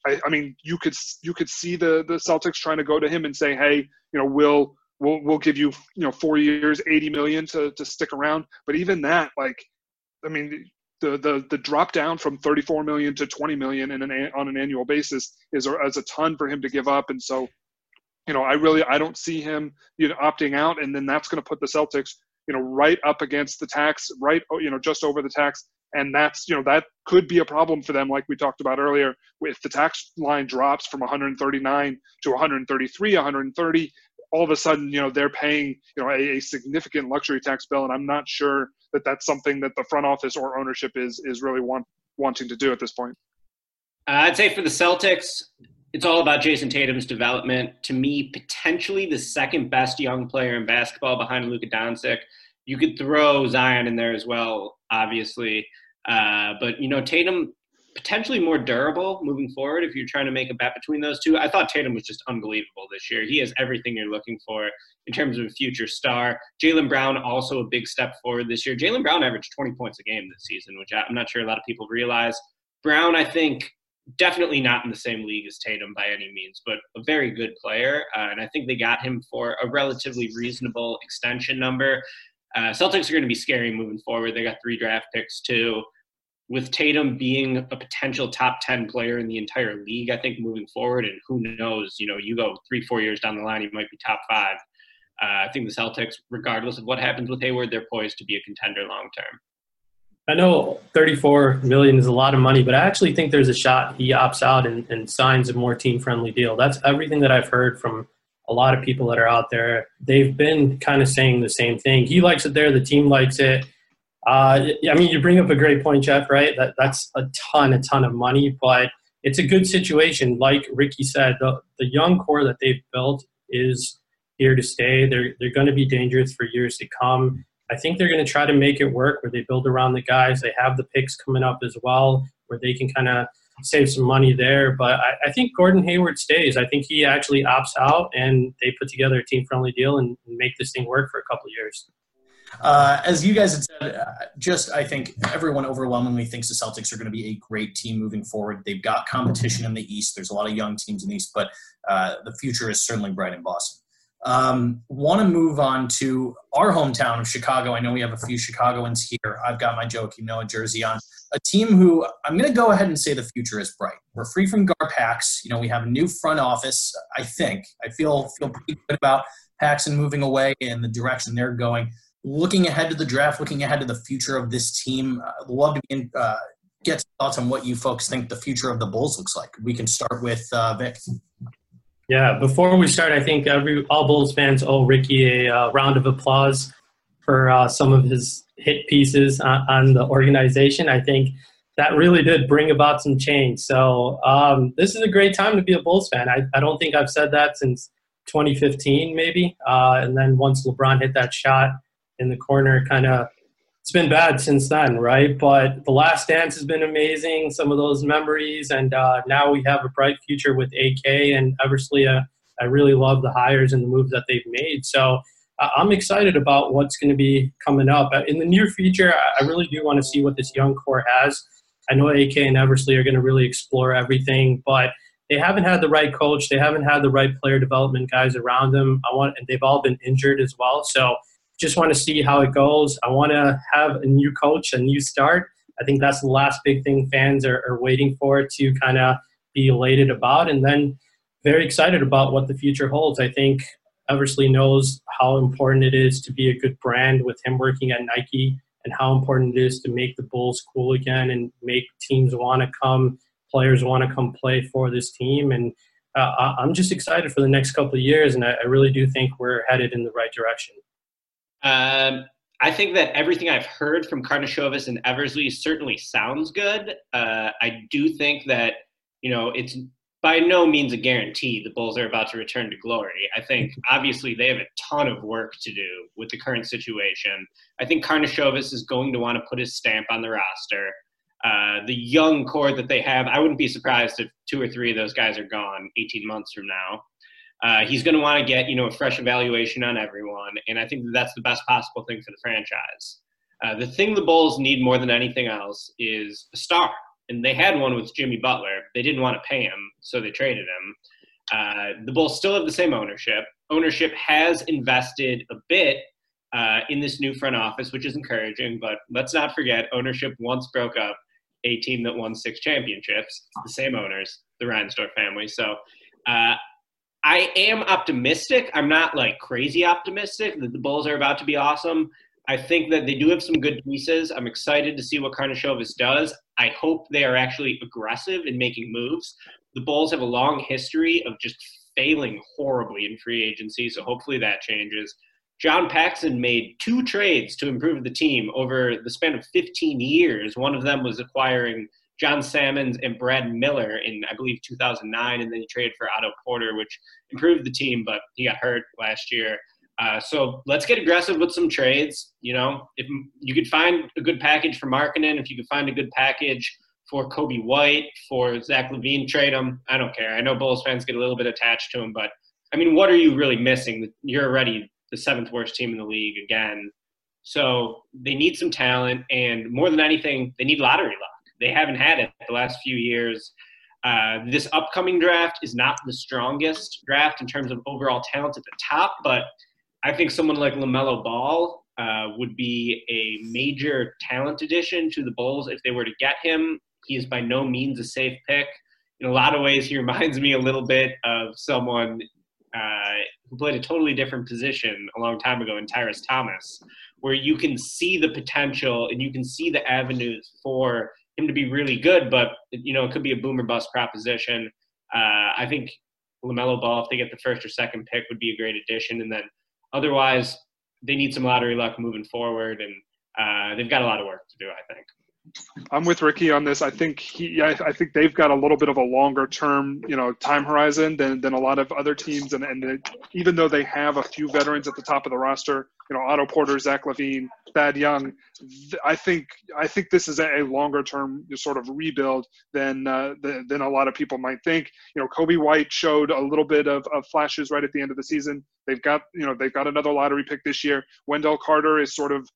I, I mean, you could you could see the the Celtics trying to go to him and say, hey, you know, we'll we'll we'll give you you know four years, 80 million to to stick around. But even that, like, I mean, the the the drop down from 34 million to 20 million in an on an annual basis is is a ton for him to give up. And so, you know, I really I don't see him you know opting out, and then that's going to put the Celtics you know, right up against the tax, right, you know, just over the tax. And that's, you know, that could be a problem for them, like we talked about earlier. If the tax line drops from 139 to 133, 130, all of a sudden, you know, they're paying, you know, a, a significant luxury tax bill. And I'm not sure that that's something that the front office or ownership is is really want, wanting to do at this point. Uh, I'd say for the Celtics, it's all about Jayson Tatum's development. To me, potentially the second best young player in basketball behind Luka Doncic. You could throw Zion in there as well, obviously. Uh, but, you know, Tatum potentially more durable moving forward if you're trying to make a bet between those two. I thought Tatum was just unbelievable this year. He has everything you're looking for in terms of a future star. Jaylen Brown also a big step forward this year. Jaylen Brown averaged 20 points a game this season, which I'm not sure a lot of people realize. Brown, I think, definitely not in the same league as Tatum by any means, but a very good player. Uh, and I think they got him for a relatively reasonable extension number. Uh, Celtics are going to be scary moving forward. They got three draft picks too. With Tatum being a potential top 10 player in the entire league, I think moving forward, and who knows, you know, you go three, four years down the line, he might be top five. Uh, I think the Celtics, regardless of what happens with Hayward, they're poised to be a contender long term. I know 34 million is a lot of money, but I actually think there's a shot he opts out and, and signs a more team friendly deal. That's everything that I've heard from a lot of people that are out there. They've been kind of saying the same thing. He likes it there, the team likes it. Uh, I mean, you bring up a great point, Jeff, right? That that's a ton, a ton of money, but it's a good situation. Like Ricky said, the, the young core that they've built is here to stay. They're they're going to be dangerous for years to come. I think they're going to try to make it work where they build around the guys. They have the picks coming up as well, where they can kind of save some money there. But I, I, think Gordon Hayward stays. I think he actually opts out, and they put together a team friendly deal and make this thing work for a couple years. Uh, as you guys had said, uh, just I think everyone overwhelmingly thinks the Celtics are going to be a great team moving forward. They've got competition in the East. There's a lot of young teams in the East, but uh, the future is certainly bright in Boston. Um, Want to move on to our hometown of Chicago. I know we have a few Chicagoans here. I've got my Joakim Noah jersey on. A team who I'm going to go ahead and say the future is bright. We're free from Gar Garpax. You know, we have a new front office. I think I feel feel pretty good about Paxson moving away and the direction they're going. Looking ahead to the draft, looking ahead to the future of this team. I'd love to be uh, get thoughts on what you folks think the future of the Bulls looks like. We can start with uh, Vic. Yeah, before we start, I think every all Bulls fans owe Ricky a uh, round of applause for uh, some of his hit pieces on, on, the organization. I think that really did bring about some change. So um, this is a great time to be a Bulls fan. I, I don't think I've said that since 2015, maybe. Uh, and then once LeBron hit that shot in the corner, kind of it's been bad since then, right? But the last dance has been amazing. Some of those memories, and uh, now we have a bright future with AK and Eversley. Uh, I really love the hires and the moves that they've made. So uh, I'm excited about what's going to be coming up uh, in the near future. I really do want to see what this young core has. I know AK and Eversley are going to really explore everything, but they haven't had the right coach. They haven't had the right player development guys around them. I want, and they've all been injured as well. So just want to see how it goes. I want to have a new coach, a new start. I think that's the last big thing fans are, are waiting for to kind of be elated about, and then very excited about what the future holds. I think Eversley knows how important it is to be a good brand with him working at Nike and how important it is to make the Bulls cool again and make teams want to come, players want to come play for this team. And uh, I'm just excited for the next couple of years, and I, I, really do think we're headed in the right direction. Um, I think that everything I've heard from Karnisovas and Eversley certainly sounds good. Uh, I do think that you know it's by no means a guarantee the Bulls are about to return to glory. I think obviously they have a ton of work to do with the current situation. I think Karnisovas is going to want to put his stamp on the roster. Uh, the young core that they have, I wouldn't be surprised if two or three of those guys are gone 18 months from now. Uh, he's going to want to get you know a fresh evaluation on everyone, and I think that that's the best possible thing for the franchise. Uh, the thing the Bulls need more than anything else is a star and they had one with Jimmy Butler. They didn't want to pay him, so they traded him. Uh, the Bulls still have the same ownership. Ownership has invested a bit uh, in this new front office, which is encouraging. But let's not forget, ownership once broke up a team that won six championships. The same owners, the Reinsdorf family. So uh, I am optimistic. I'm not like crazy optimistic that the Bulls are about to be awesome. I think that they do have some good pieces. I'm excited to see what Karnisovas does. I hope they are actually aggressive in making moves. The Bulls have a long history of just failing horribly in free agency, so hopefully that changes. John Paxson made two trades to improve the team over the span of 15 years. One of them was acquiring John Salmons and Brad Miller in, I believe, 2009, and then he traded for Otto Porter, which improved the team, but he got hurt last year. Uh, so let's get aggressive with some trades. You know, if you could find a good package for Markkanen, if you could find a good package for Coby White, for Zach LaVine, trade him. I don't care. I know Bulls fans get a little bit attached to him, but I mean, what are you really missing? You're already the seventh worst team in the league again. So they need some talent, and more than anything, they need lottery luck. They haven't had it the last few years. Uh, this upcoming draft is not the strongest draft in terms of overall talent at the top, but I think someone like LaMelo Ball uh, would be a major talent addition to the Bulls if they were to get him. He is by no means a safe pick. In a lot of ways, he reminds me a little bit of someone uh, who played a totally different position a long time ago in Tyrus Thomas, where you can see the potential and you can see the avenues for him to be really good, but you know it could be a boomer bust proposition. Uh, I think LaMelo Ball, if they get the first or second pick, would be a great addition, and then Otherwise, they need some lottery luck moving forward, and uh, they've got a lot of work to do, I think. I'm with Ricky on this. I think he, I, I, think they've got a little bit of a longer term, you know, time horizon than, than a lot of other teams. And, and even though they have a few veterans at the top of the roster, you know, Otto Porter, Zach LaVine, Thad Young, I think I think this is a longer term sort of rebuild than uh, than a lot of people might think. You know, Coby White showed a little bit of, of flashes right at the end of the season. They've got you know they've got another lottery pick this year. Wendell Carter is sort of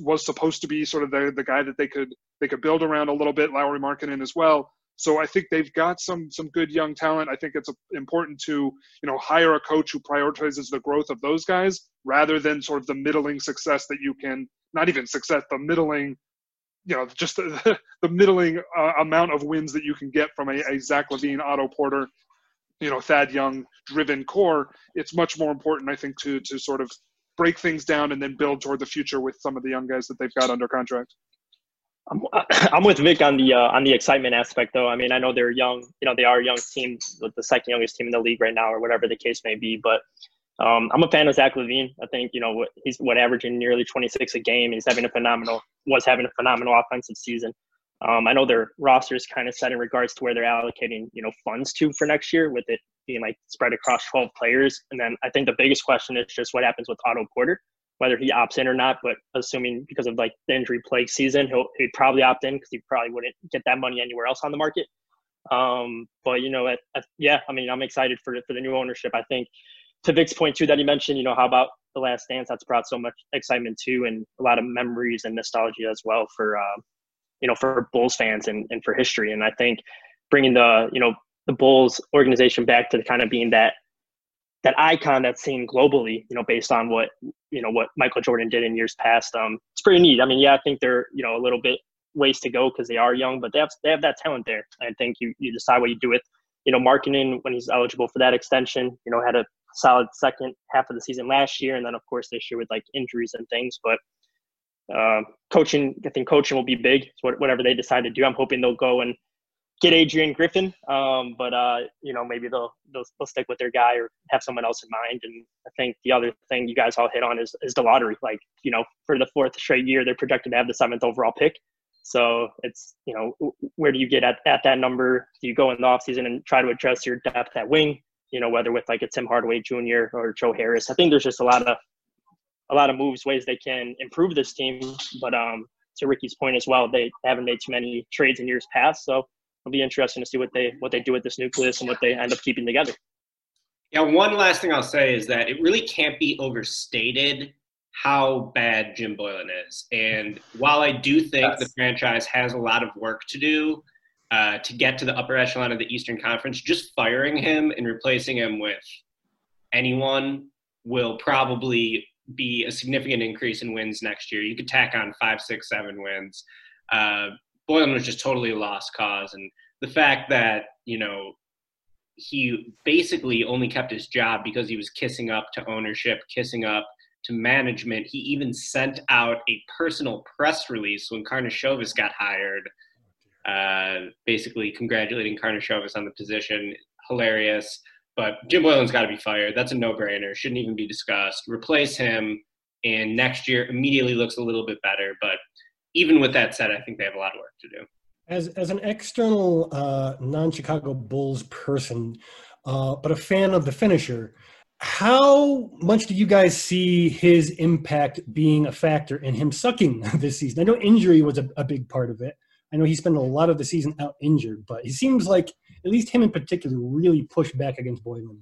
was supposed to be sort of the, the guy that they could they could build around a little bit. Lauri Markkanen as well. So I think they've got some some good young talent. I think it's important to you know hire a coach who prioritizes the growth of those guys rather than sort of the middling success that you can not even success the middling you know just the, the middling uh, amount of wins that you can get from a, a Zach LaVine, Otto Porter, you know Thad Young driven core. It's much more important I think to to sort of break things down and then build toward the future with some of the young guys that they've got under contract. I'm, I'm with Vic on the uh, on the excitement aspect, though. I mean, I know they're young. You know, they are a young team, the second youngest team in the league right now, or whatever the case may be. But um, I'm a fan of Zach LaVine. I think you know he's what averaging nearly 26 a game. He's having a phenomenal was having a phenomenal offensive season. Um, I know their roster is kind of set in regards to where they're allocating, you know, funds to for next year, with it being like spread across 12 players. And then I think the biggest question is just what happens with Otto Porter, whether he opts in or not. But assuming because of like the injury plague season, he'll he'd probably opt in because he probably wouldn't get that money anywhere else on the market. Um, but you know, at, at, yeah, I mean, I'm excited for for the new ownership. I think to Vic's point too that he mentioned, you know, how about the Last Dance? That's brought so much excitement too, and a lot of memories and nostalgia as well for uh, you know for Bulls fans and and for history. And I think bringing the you know the Bulls organization back to kind of being that that icon that's seen globally, you know, based on what you know what Michael Jordan did in years past. Um, it's pretty neat. I mean, yeah, I think they're you know a little bit ways to go because they are young, but they have they have that talent there. I think you you decide what you do with you know Markkanen when he's eligible for that extension. You know, had a solid second half of the season last year, and then of course this year with like injuries and things. But uh, coaching, I think coaching will be big. whatever they decide to do, I'm hoping they'll go and get Adrian Griffin. Um, but uh, you know, maybe they'll, they'll they'll stick with their guy or have someone else in mind. And I think the other thing you guys all hit on is is the lottery. Like you know, for the fourth straight year, they're projected to have the seventh overall pick. So it's you know, where do you get at, at that number? Do you go in the offseason and try to address your depth at wing? You know, whether with like a Tim Hardaway Jr. or Joe Harris. I think there's just a lot of a lot of moves, ways they can improve this team. But um, to Ricky's point as well, they haven't made too many trades in years past. So it'll be interesting to see what they what they do with this nucleus and what they end up keeping together. Yeah, one last thing I'll say is that it really can't be overstated how bad Jim Boylen is. And while I do think That's... the franchise has a lot of work to do uh, to get to the upper echelon of the Eastern Conference, just firing him and replacing him with anyone will probably be a significant increase in wins next year. You could tack on five, six, seven wins. Uh, Boylen was just totally a lost cause. And the fact that, you know, he basically only kept his job because he was kissing up to ownership, kissing up to management. He even sent out a personal press release when Karnisovas got hired, uh, basically congratulating Karnisovas on the position. Hilarious. But Jim Boylen's got to be fired. That's a no-brainer. Shouldn't even be discussed. Replace him, and next year immediately looks a little bit better. But even with that said, I think they have a lot of work to do. As as an external uh, non-Chicago Bulls person, uh, but a fan of the Finnisher, how much do you guys see his impact being a factor in him sucking this season? I know injury was a, a big part of it. I know he spent a lot of the season out injured, but he seems like at least him in particular really pushed back against Boylen.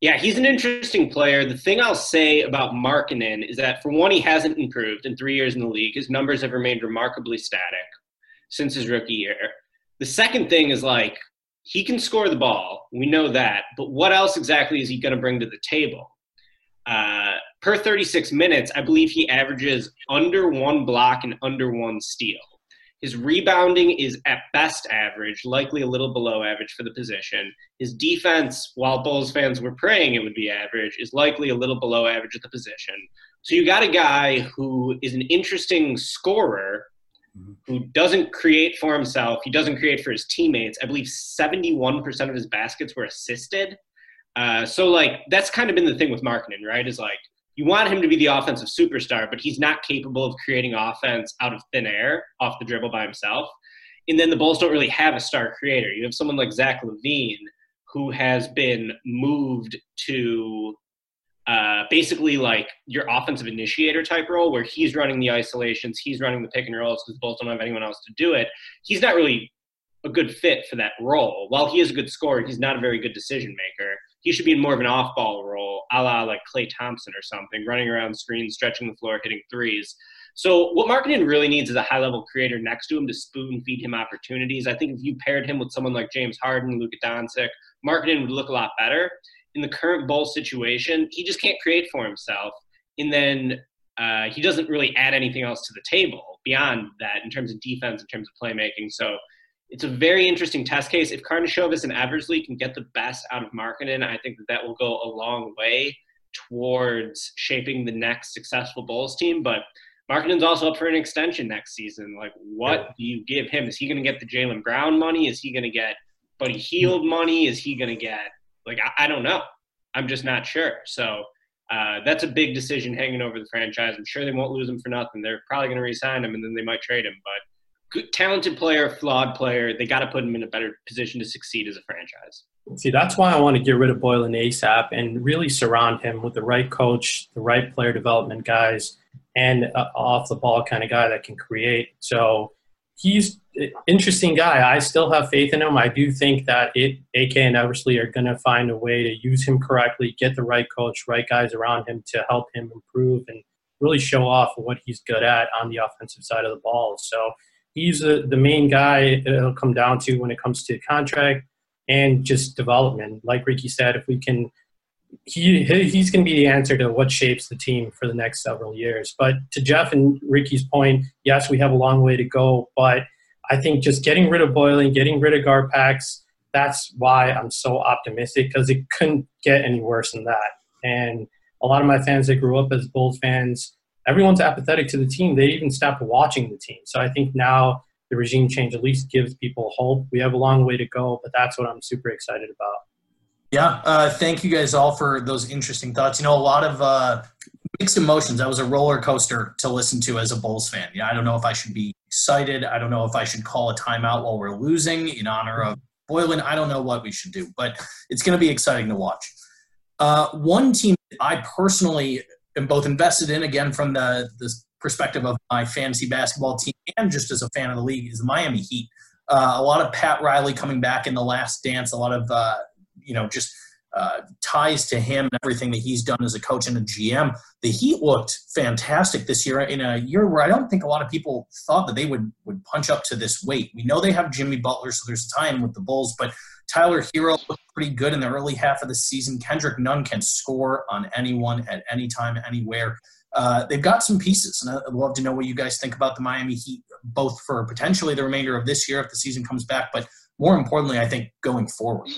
Yeah, he's an interesting player. The thing I'll say about Markkanen is that, for one, he hasn't improved in three years in the league. His numbers have remained remarkably static since his rookie year. The second thing is like, he can score the ball. We know that. But what else exactly is he going to bring to the table? Uh, per 36 minutes, I believe he averages under one block and under one steal. His rebounding is at best average, likely a little below average for the position. His defense, while Bulls fans were praying it would be average, is likely a little below average at the position. So you got a guy who is an interesting scorer mm-hmm. who doesn't create for himself. He doesn't create for his teammates. I believe 71% of his baskets were assisted. Uh, so like that's kind of been the thing with Markkanen, right? Is like you want him to be the offensive superstar, but he's not capable of creating offense out of thin air, off the dribble by himself. And then the Bulls don't really have a star creator. You have someone like Zach LaVine who has been moved to uh, basically like your offensive initiator type role where he's running the isolations, he's running the pick and rolls because the Bulls don't have anyone else to do it. He's not really a good fit for that role. While he is a good scorer, he's not a very good decision maker he should be in more of an off ball role, a la like Klay Thompson or something, running around screens, stretching the floor, hitting threes. So what Markkanen really needs is a high level creator next to him to spoon feed him opportunities. I think if you paired him with someone like James Harden, Luka Doncic, Markkanen would look a lot better. In the current Bull situation, he just can't create for himself, and then uh, he doesn't really add anything else to the table beyond that in terms of defense, in terms of playmaking. So it's a very interesting test case. If Karnisovas and Eversley can get the best out of Markkanen, I think that that will go a long way towards shaping the next successful Bulls team. But Markkanen's also up for an extension next season. Like, what yeah. do you give him? Is he going to get the Jaylen Brown money? Is he going to get Buddy Hield money? Is he going to get like I, I, don't know. I'm just not sure. So uh, that's a big decision hanging over the franchise. I'm sure they won't lose him for nothing. They're probably going to re-sign him, and then they might trade him. But good, talented player, flawed player. They got to put him in a better position to succeed as a franchise. See, that's why I want to get rid of Boylen ASAP and really surround him with the right coach, the right player development guys, and off the ball kind of guy that can create. So he's interesting guy. I still have faith in him. I do think that it, AK and Eversley are going to find a way to use him correctly, get the right coach, right guys around him to help him improve and really show off what he's good at on the offensive side of the ball. So he's a, the main guy it'll come down to when it comes to contract and just development. Like Ricky said, if we can, he he's going to be the answer to what shapes the team for the next several years. But to Jeff and Ricky's point, yes, we have a long way to go, but I think just getting rid of Boylen, getting rid of Garpax, that's why I'm so optimistic because it couldn't get any worse than that. And a lot of my fans that grew up as Bulls fans, everyone's apathetic to the team. They even stopped watching the team. So I think now the regime change at least gives people hope. We have a long way to go, but that's what I'm super excited about. Yeah, uh, thank you guys all for those interesting thoughts. You know, a lot of uh, mixed emotions. That was a roller coaster to listen to as a Bulls fan. Yeah, I don't know if I should be excited. I don't know if I should call a timeout while we're losing in honor of Boylen. I don't know what we should do, but it's going to be exciting to watch. Uh, one team I personally am both invested in, again, from the, the perspective of my fantasy basketball team and just as a fan of the league, is the Miami Heat. Uh, a lot of Pat Riley coming back in the last dance, a lot of, uh, you know, just – uh, ties to him and everything that he's done as a coach and a GM. The Heat looked fantastic this year in a year where I don't think a lot of people thought that they would would punch up to this weight. We know they have Jimmy Butler, so there's time with the Bulls, but Tyler Herro looked pretty good in the early half of the season. Kendrick Nunn can score on anyone at any time, anywhere. Uh, they've got some pieces, and I'd love to know what you guys think about the Miami Heat, both for potentially the remainder of this year if the season comes back, but more importantly, I think going forward.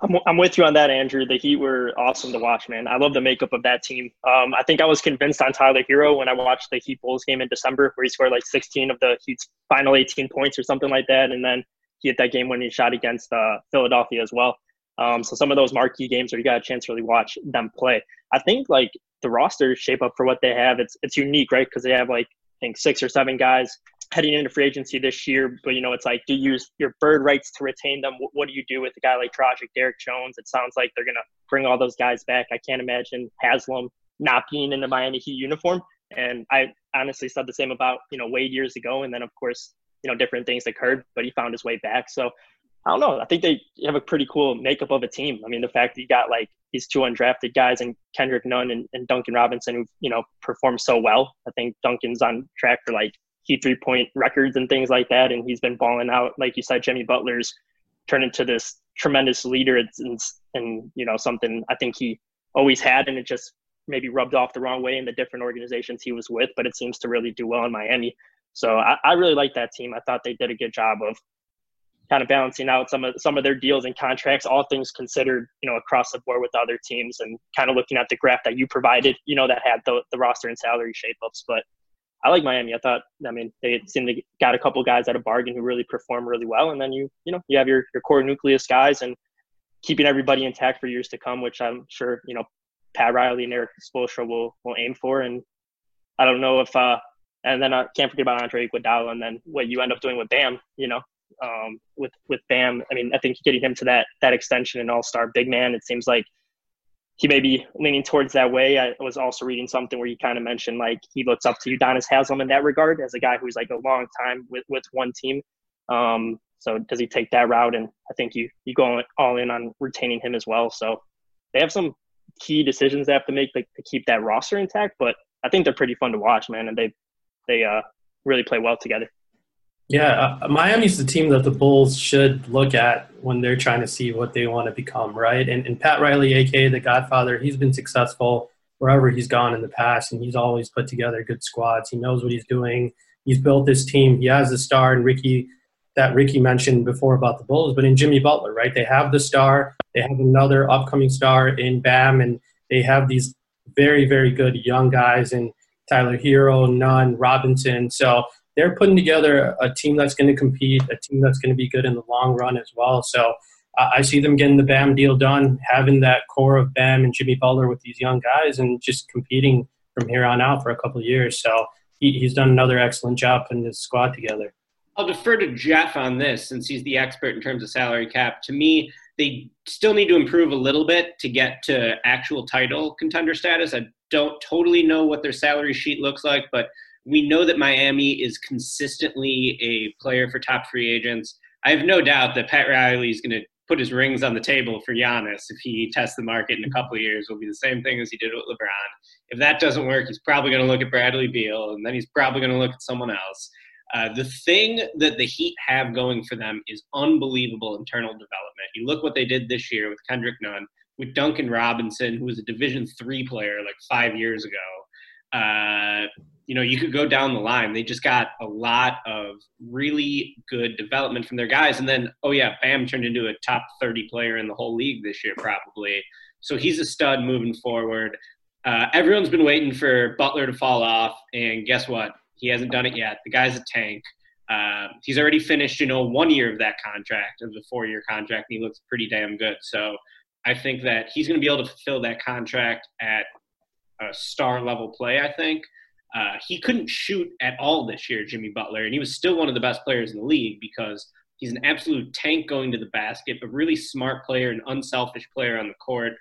I'm, I'm with you on that, Andrew. The Heat were awesome to watch, man. I love the makeup of that team. Um, I think I was convinced on Tyler Herro when I watched the Heat Bulls game in December, where he scored like 16 of the Heat's final 18 points or something like that, and then he hit that game winning shot against uh, Philadelphia as well. Um, so some of those marquee games where you got a chance to really watch them play. I think like the roster shape up for what they have. It's it's unique, right? Because they have like I think six or seven guys heading into free agency this year. But you know, it's like, do you use your bird rights to retain them? What, what do you do with a guy like Dragic, Derrick Jones? It sounds like they're gonna bring all those guys back. I can't imagine Haslem not being in the Miami Heat uniform. And I honestly said the same about you know Wade years ago, and then of course you know different things occurred, but he found his way back. So I don't know. I think they have a pretty cool makeup of a team. I mean, the fact that you got like these two undrafted guys and Kendrick Nunn and, and Duncan Robinson who you know performed so well. I think Duncan's on track for like key three point records and things like that. And he's been balling out. Like you said, Jimmy Butler's turned into this tremendous leader. It's, and, you know, something I think he always had. And it just maybe rubbed off the wrong way in the different organizations he was with, but it seems to really do well in Miami. So I, I really like that team. I thought they did a good job of kind of balancing out some of some of their deals and contracts, all things considered, you know, across the board with other teams and kind of looking at the graph that you provided, you know, that had the, the roster and salary shape ups. But I like Miami. I thought, I mean, they seemed to got a couple guys at a bargain who really performed really well, and then you, you know, you have your your core nucleus guys and keeping everybody intact for years to come, which I'm sure you know Pat Riley and Erik Spoelstra will will aim for. And I don't know if, uh, and then I can't forget about Andre Iguodala, and then what you end up doing with Bam, you know, um, with with Bam. I mean, I think getting him to that that extension and All Star big man, it seems like he may be leaning towards that way. I was also reading something where he kind of mentioned like he looks up to Udonis Haslem in that regard as a guy who's like a long time with, with one team. Um, so does he take that route? And I think you you go all in on retaining him as well. So they have some key decisions they have to make like, to keep that roster intact. But I think they're pretty fun to watch, man, and they they uh, really play well together. Yeah, uh, Miami's the team that the Bulls should look at when they're trying to see what they want to become, right? And, and Pat Riley, aka the Godfather, he's been successful wherever he's gone in the past, and he's always put together good squads. He knows what he's doing. He's built this team. He has a star, and Ricky, that Ricky mentioned before about the Bulls, but in Jimmy Butler, right? They have the star. They have another upcoming star in Bam, and they have these very, very good young guys in Tyler Herro, Nunn, Robinson. So they're putting together a team that's going to compete, a team that's going to be good in the long run as well. So I see them getting the Bam deal done, having that core of Bam and Jimmy Butler with these young guys, and just competing from here on out for a couple of years. So he, he's done another excellent job putting his squad together. I'll defer to Jeff on this since he's the expert in terms of salary cap. To me, they still need to improve a little bit to get to actual title contender status. I don't totally know what their salary sheet looks like, but we know that Miami is consistently a player for top free agents. I have no doubt that Pat Riley is going to put his rings on the table for Giannis if he tests the market in a couple of years. Will be the same thing as he did with LeBron. If that doesn't work, he's probably going to look at Bradley Beal, and then he's probably going to look at someone else. Uh, the thing that the Heat have going for them is unbelievable internal development. You look what they did this year with Kendrick Nunn, with Duncan Robinson, who was a Division three player like five years ago. Uh, you know, you could go down the line. They just got a lot of really good development from their guys. And then, oh yeah, Bam turned into a top 30 player in the whole league this year, probably. So he's a stud moving forward. Uh, everyone's been waiting for Butler to fall off, and guess what? He hasn't done it yet. The guy's a tank. Uh, he's already finished, you know, one year of that contract, of the four-year contract, and he looks pretty damn good. So I think that he's going to be able to fulfill that contract at a star level play. I think uh, he couldn't shoot at all this year, Jimmy Butler, and he was still one of the best players in the league because he's an absolute tank going to the basket, a really smart player, an unselfish player on the court.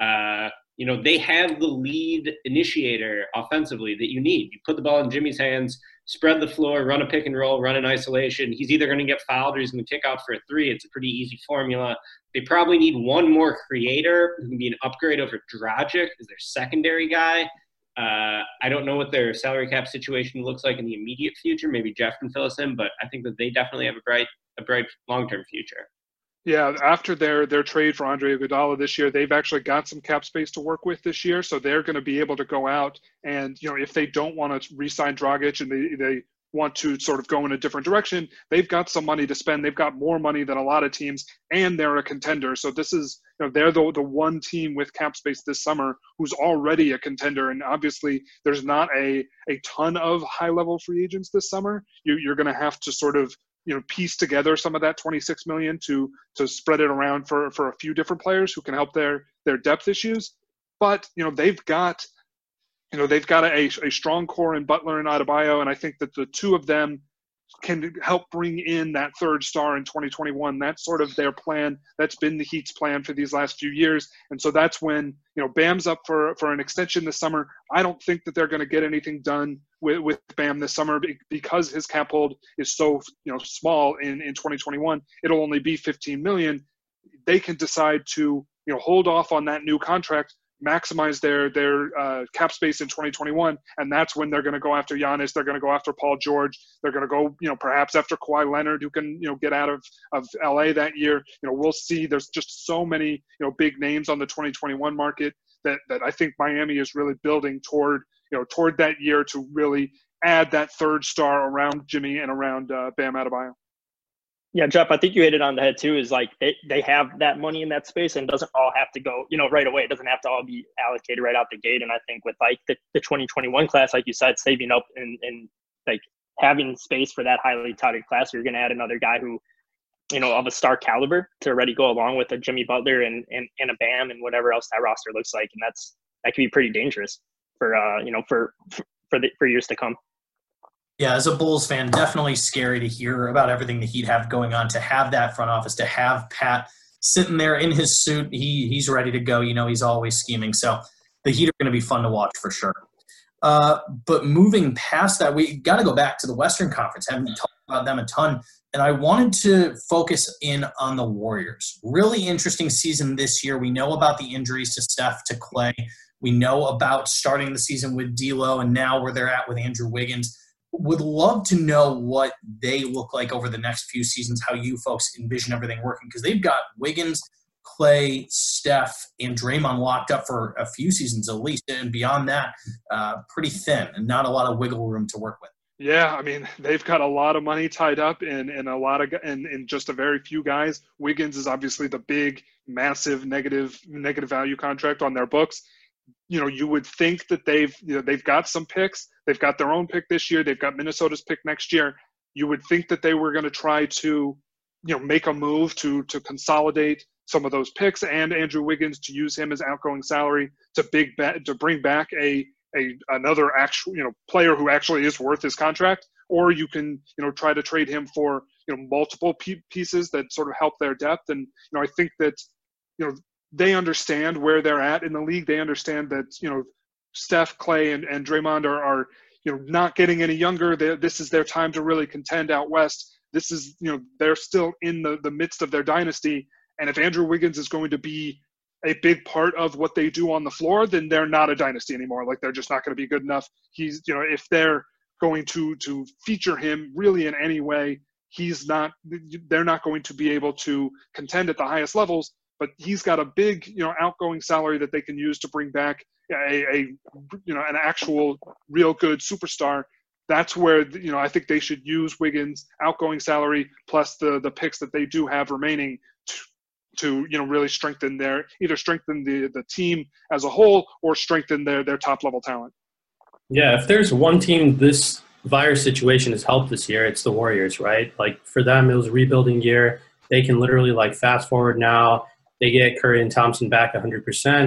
Uh, you know, they have the lead initiator offensively that you need. You put the ball in Jimmy's hands, spread the floor, run a pick and roll, run an isolation. He's either going to get fouled or he's going to kick out for a three. It's a pretty easy formula. They probably need one more creator who can be an upgrade over Dragic as their secondary guy. Uh, I don't know what their salary cap situation looks like in the immediate future. Maybe Jeff can fill us in, but I think that they definitely have a bright, a bright long-term future. Yeah, after their their trade for Andre Iguodala this year, they've actually got some cap space to work with this year, so they're going to be able to go out and you know if they don't want to re-sign Dragic and they they want to sort of go in a different direction, they've got some money to spend. They've got more money than a lot of teams, and they're a contender. So this is you know they're the the one team with cap space this summer who's already a contender, and obviously there's not a a ton of high level free agents this summer. You, you're going to have to sort of you know piece together some of that 26 million to to spread it around for for a few different players who can help their their depth issues. But you know they've got you know they've got a, a strong core in Butler and Adebayo and I think that the two of them can help bring in that third star in 2021. That's sort of their plan. That's been the Heat's plan for these last few years. And so that's when, you know, Bam's up for, for an extension this summer. I don't think that they're going to get anything done with, with Bam this summer because his cap hold is so, you know, small in, in 2021. It'll only be 15 million. They can decide to, you know, hold off on that new contract maximize their their uh, cap space in 2021, and that's when they're going to go after Giannis. They're going to go after Paul George. They're going to go, you know, perhaps after Kawhi Leonard, who can, you know, get out of of LA that year. You know, we'll see. There's just so many, you know, big names on the 2021 market that that I think Miami is really building toward, you know, toward that year to really add that third star around Jimmy and around uh, Bam Adebayo. Yeah, Jeff, I think you hit it on the head too. Is like they, they have that money in that space and doesn't all have to go, you know, right away. It doesn't have to all be allocated right out the gate. And I think with like the, the 2021 class, like you said, saving up and, and like having space for that highly touted class, you're going to add another guy who, you know, of a star caliber to already go along with a Jimmy Butler and, and, and a Bam and whatever else that roster looks like. And that's, that could be pretty dangerous for, uh, you know, for, for the, for years to come. Yeah, as a Bulls fan, definitely scary to hear about everything the Heat have going on. To have that front office, to have Pat sitting there in his suit, he he's ready to go. You know, he's always scheming. So the Heat are going to be fun to watch for sure. Uh, but moving past that, we got to go back to the Western Conference. Haven't talked about them a ton, and I wanted to focus in on the Warriors. Really interesting season this year. We know about the injuries to Steph, to Klay. We know about starting the season with D'Lo, and now where they're at with Andrew Wiggins would love to know what they look like over the next few seasons, how you folks envision everything working, because they've got Wiggins, Klay, Steph, and Draymond locked up for a few seasons at least, and beyond that, uh, pretty thin and not a lot of wiggle room to work with. Yeah, I mean they've got a lot of money tied up in in a lot of in, in just a very few guys. Wiggins is obviously the big, massive negative negative value contract on their books you know, you would think that they've you know they've got some picks. They've got their own pick this year. They've got Minnesota's pick next year. You would think that they were going to try to, you know, make a move to to consolidate some of those picks and Andrew Wiggins to use him as outgoing salary to big ba- to bring back a a another actual you know player who actually is worth his contract. or you can you know try to trade him for you know multiple pieces that sort of help their depth. And you know I think that you know they understand where they're at in the league. They understand that you know Steph, Klay, and, and Draymond are, are you know not getting any younger. They, this is their time to really contend out west. This is you know they're still in the the midst of their dynasty. And if Andrew Wiggins is going to be a big part of what they do on the floor, then they're not a dynasty anymore. Like they're just not going to be good enough. He's, you know, if they're going to to feature him really in any way, he's not. They're not going to be able to contend at the highest levels. But he's got a big, you know, outgoing salary that they can use to bring back a, a you know, an actual, real good superstar. That's where you know I think they should use Wiggins' outgoing salary plus the the picks that they do have remaining to to, you know really strengthen their either strengthen the the team as a whole or strengthen their their top level talent. Yeah, if there's one team this virus situation has helped this year, it's the Warriors, right? Like for them, it was rebuilding year. They can literally like fast forward now. They get Curry and Thompson back 100%.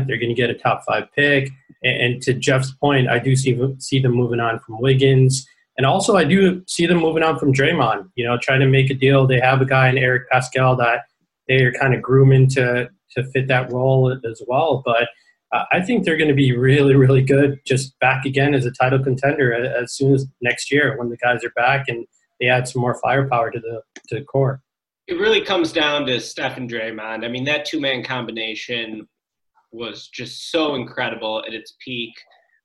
They're going to get a top five pick. And, to Jeff's point, I do see see them moving on from Wiggins. And also, I do see them moving on from Draymond. You know, trying to make a deal. They have a guy in Eric Paschall that they are kind of grooming to to fit that role as well. But uh, I think they're going to be really, really good. Just back again as a title contender as soon as next year when the guys are back and they add some more firepower to the to the core. It really comes down to Steph and Draymond. I mean, that two man combination was just so incredible at its peak.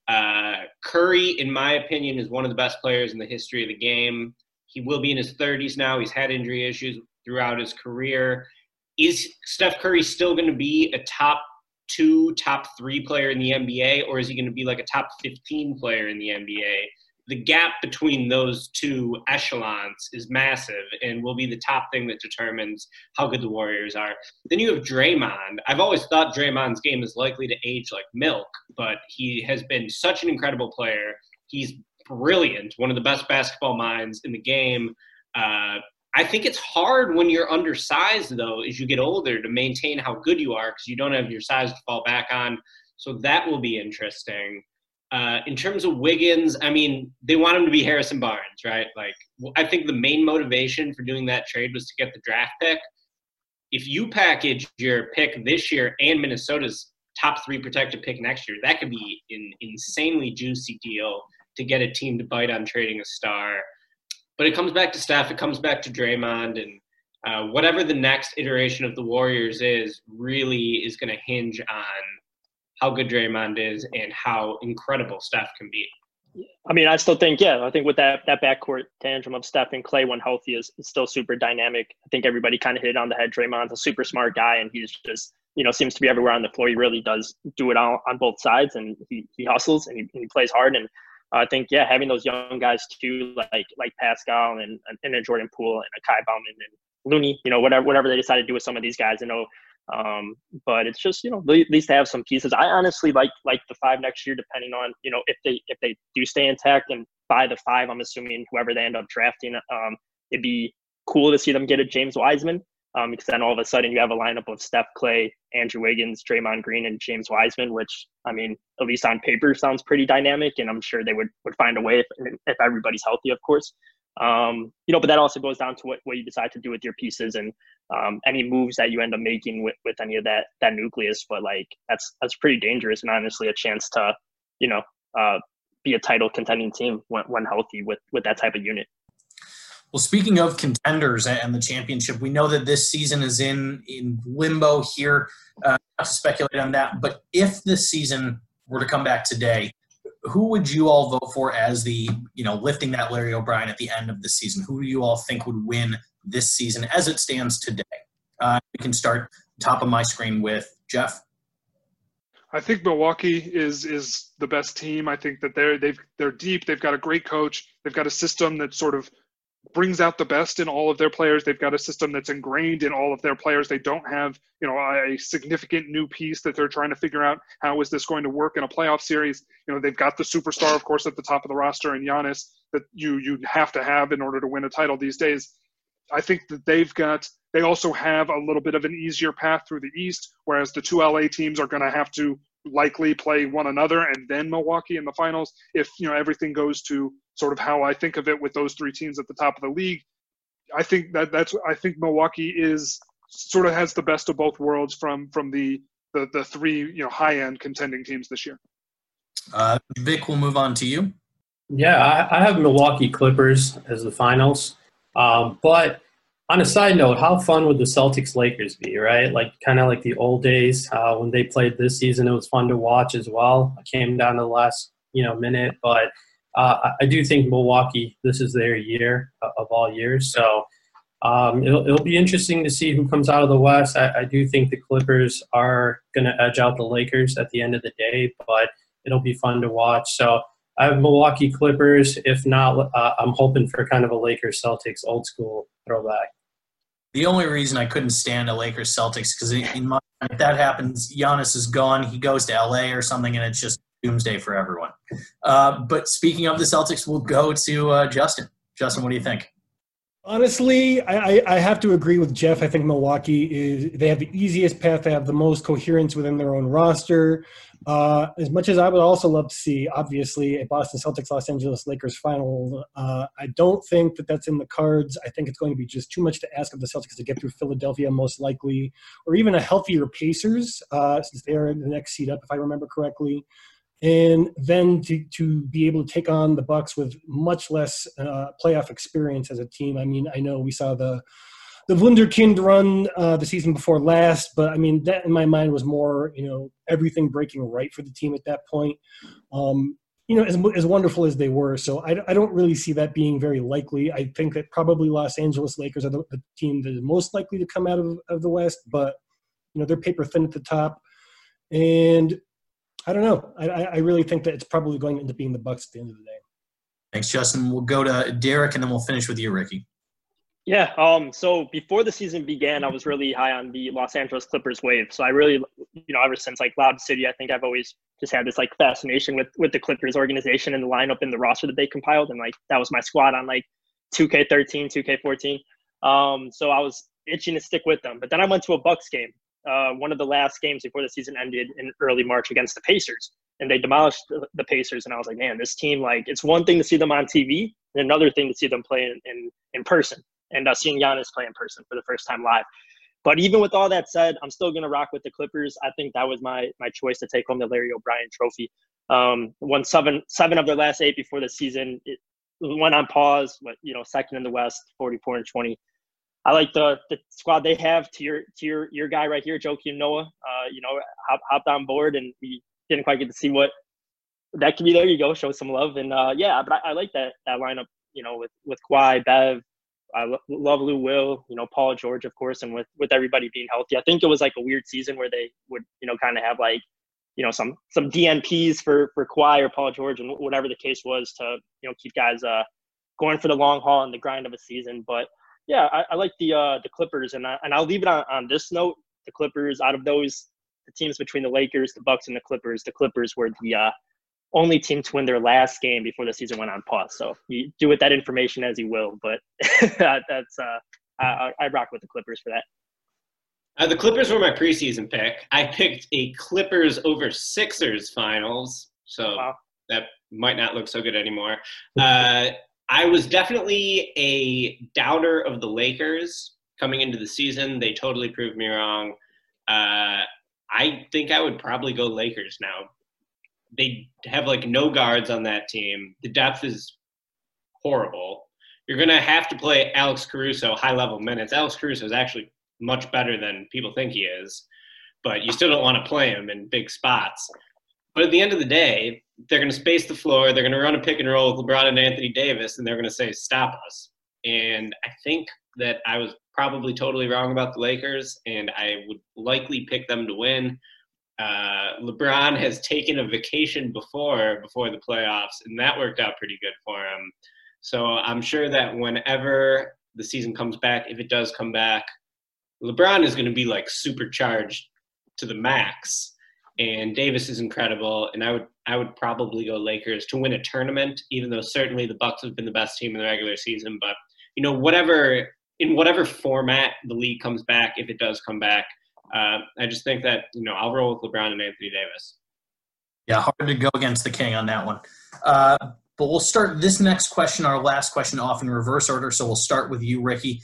Uh, Curry, in my opinion, is one of the best players in the history of the game. He will be in his 30s now. He's had injury issues throughout his career is Steph Curry still going to be a top two, top three player in the NBA, or is he going to be like a top 15 player in the NBA? The gap between those two echelons is massive and will be the top thing that determines how good the Warriors are. Then you have Draymond. I've always thought Draymond's game is likely to age like milk, but he has been such an incredible player. He's brilliant, one of the best basketball minds in the game. Uh, I think it's hard when you're undersized, though, as you get older to maintain how good you are because you don't have your size to fall back on. So that will be interesting. Uh, in terms of Wiggins, I mean, they want him to be Harrison Barnes, right? Like, I think the main motivation for doing that trade was to get the draft pick. If you package your pick this year and Minnesota's top three protected pick next year, that could be an insanely juicy deal to get a team to bite on trading a star. But it comes back to Steph. It comes back to Draymond, and uh, whatever the next iteration of the Warriors is, really is going to hinge on how good Draymond is and how incredible Steph can be. I mean, I still think, yeah, I think with that that backcourt tantrum of Steph and Klay when healthy is, is still super dynamic. I think everybody kind of hit it on the head. Draymond's a super smart guy, and he's just you know seems to be everywhere on the floor. He really does do it on, on both sides, and he, he hustles and he, he plays hard. And I think yeah, having those young guys too, like like Paschall and and a Jordan Poole and a Ky Bowman and Looney, you know, whatever whatever they decide to do with some of these guys, you know. Um, but it's just you know at least have some pieces. I honestly like like the five next year, depending on you know if they if they do stay intact and by the five, I'm assuming whoever they end up drafting, um, it'd be cool to see them get a James Wiseman um, because then all of a sudden you have a lineup of Steph Klay, Andrew Wiggins, Draymond Green, and James Wiseman, which I mean, at least on paper, sounds pretty dynamic, and I'm sure they would would find a way if if everybody's healthy, of course. Um, you know, but that also goes down to what, what you decide to do with your pieces and um, any moves that you end up making with, with any of that that nucleus. But like that's that's pretty dangerous and honestly a chance to, you know, uh, be a title contending team when, when healthy with with that type of unit. Well, speaking of contenders and the championship, we know that this season is in in limbo here. Uh, to speculate on that, but if this season were to come back today, who would you all vote for as the you know lifting that Larry O'Brien at the end of the season? Who do you all think would win this season as it stands today? Uh, we can start top of my screen with Jeff. I think Milwaukee is is the best team. I think that they're they've they're deep. They've got a great coach. They've got a system that sort of brings out the best in all of their players. They've got a system that's ingrained in all of their players. They don't have, you know, a significant new piece that they're trying to figure out how is this going to work in a playoff series. You know, they've got the superstar, of course, at the top of the roster, and Giannis that you you have to have in order to win a title these days. I think that they've got. They also have a little bit of an easier path through the East, whereas the two LA teams are going to have to likely play one another and then Milwaukee in the finals if you know everything goes to sort of how I think of it with those three teams at the top of the league. I think that that's I think Milwaukee is sort of has the best of both worlds from from the the, the three you know high end contending teams this year. Uh, Vic, we'll move on to you. Yeah, I, I have Milwaukee Clippers as the finals. Um, but on a side note, how fun would the Celtics Lakers be, right? Like kind of like the old days uh, when they played this season. It was fun to watch as well. I came down to the last you know minute, but uh, I do think Milwaukee. This is their year of all years, so um, it'll, it'll be interesting to see who comes out of the West. I, I do think the Clippers are going to edge out the Lakers at the end of the day, but it'll be fun to watch. So I have Milwaukee Clippers. If not, uh, I'm hoping for kind of a Lakers Celtics old school throwback. The only reason I couldn't stand a Lakers Celtics because if that happens, Giannis is gone. He goes to LA or something, and it's just doomsday for everyone. Uh, but speaking of the Celtics, we'll go to uh, Justin. Justin, what do you think? Honestly, I, I have to agree with Jeff. I think Milwaukee is they have the easiest path They have the most coherence within their own roster. Uh, as much as I would also love to see, obviously, a Boston Celtics Los Angeles Lakers final, uh, I don't think that that's in the cards. I think it's going to be just too much to ask of the Celtics to get through Philadelphia, most likely, or even a healthier Pacers, uh, since they are in the next seed up, if I remember correctly and then to, to be able to take on the bucks with much less uh, playoff experience as a team. I mean i know we saw the the wunderkind run uh, the season before last but i mean that in my mind was more you know everything breaking right for the team at that point. Um, you know as, as wonderful as they were. So I, I don't really see that being very likely. I think that probably los angeles lakers are the, the team that is most likely to come out of, of the west but you know they're paper thin at the top. And I don't know. I, I really think that it's probably going to end up being the Bucks at the end of the day. Thanks, Justin. We'll go to Derek, and then we'll finish with you, Ricky. Yeah. Um. So before the season began, I was really high on the Los Angeles Clippers wave. So I really, you know, ever since like Lob City, I think I've always just had this like fascination with with the Clippers organization and the lineup and the roster that they compiled, and like that was my squad on like 2K13, 2K14. Um. So I was itching to stick with them, but then I went to a Bucks game uh, one of the last games before the season ended in early March against the Pacers, and they demolished the, Pacers. And I was like, man, this team like it's one thing to see them on TV, and another thing to see them play in in, in person, and uh, seeing Giannis play in person for the first time live. But even with all that said, I'm still to rock with the Clippers. I think that was my my choice to take home the Larry O'Brien Trophy. Um, won seven seven of their last eight before the season. It went on pause, but you know, second in the West, 44 and 20. I like the the squad they have to your to your your guy right here, Joakim Noah. Uh, you know, hop, hopped on board, and we didn't quite get to see what that could be. There you go, show some love, and uh, yeah, but I, I, like that that lineup. You know, with with Kawhi, Bev, I lo- love Lou Will. You know, Paul George, of course, and with with everybody being healthy, I think it was like a weird season where they would you know kind of have like you know some some DNPs for for Kawhi or Paul George and whatever the case was to you know keep guys uh going for the long haul and the grind of a season, but yeah, I, I like the uh, the Clippers, and I, and I'll leave it on, on this note. The Clippers, out of those the teams between the Lakers, the Bucks, and the Clippers, the Clippers were the uh, only team to win their last game before the season went on pause. So you do with that information as you will, but that's uh, I, I rock with the Clippers for that. Uh, the Clippers were my preseason pick. I picked a Clippers over Sixers finals, so wow. that might not look so good anymore. Uh, I was definitely a doubter of the Lakers coming into the season. They totally proved me wrong. Uh, I think I would probably go Lakers now. They have like no guards on that team. The depth is horrible. You're going to have to play Alex Caruso high level minutes. Alex Caruso is actually much better than people think he is, but you still don't want to play him in big spots. But at the end of the day, they're going to space the floor. They're going to run a pick and roll with LeBron and Anthony Davis, and they're going to say, "Stop us." And I think that I was probably totally wrong about the Lakers, and I would likely pick them to win. Uh, LeBron has taken a vacation before before the playoffs, and that worked out pretty good for him. So I'm sure that whenever the season comes back, if it does come back, LeBron is going to be like supercharged to the max and Davis is incredible. And I would I would probably go Lakers to win a tournament, even though certainly the Bucks have been the best team in the regular season. But you know, whatever in whatever format the league comes back, if it does come back, uh, I just think that you know I'll roll with LeBron and Anthony Davis. Yeah, hard to go against the king on that one. Uh, But we'll start this next question, our last question, off in reverse order. So we'll start with you, Ricky.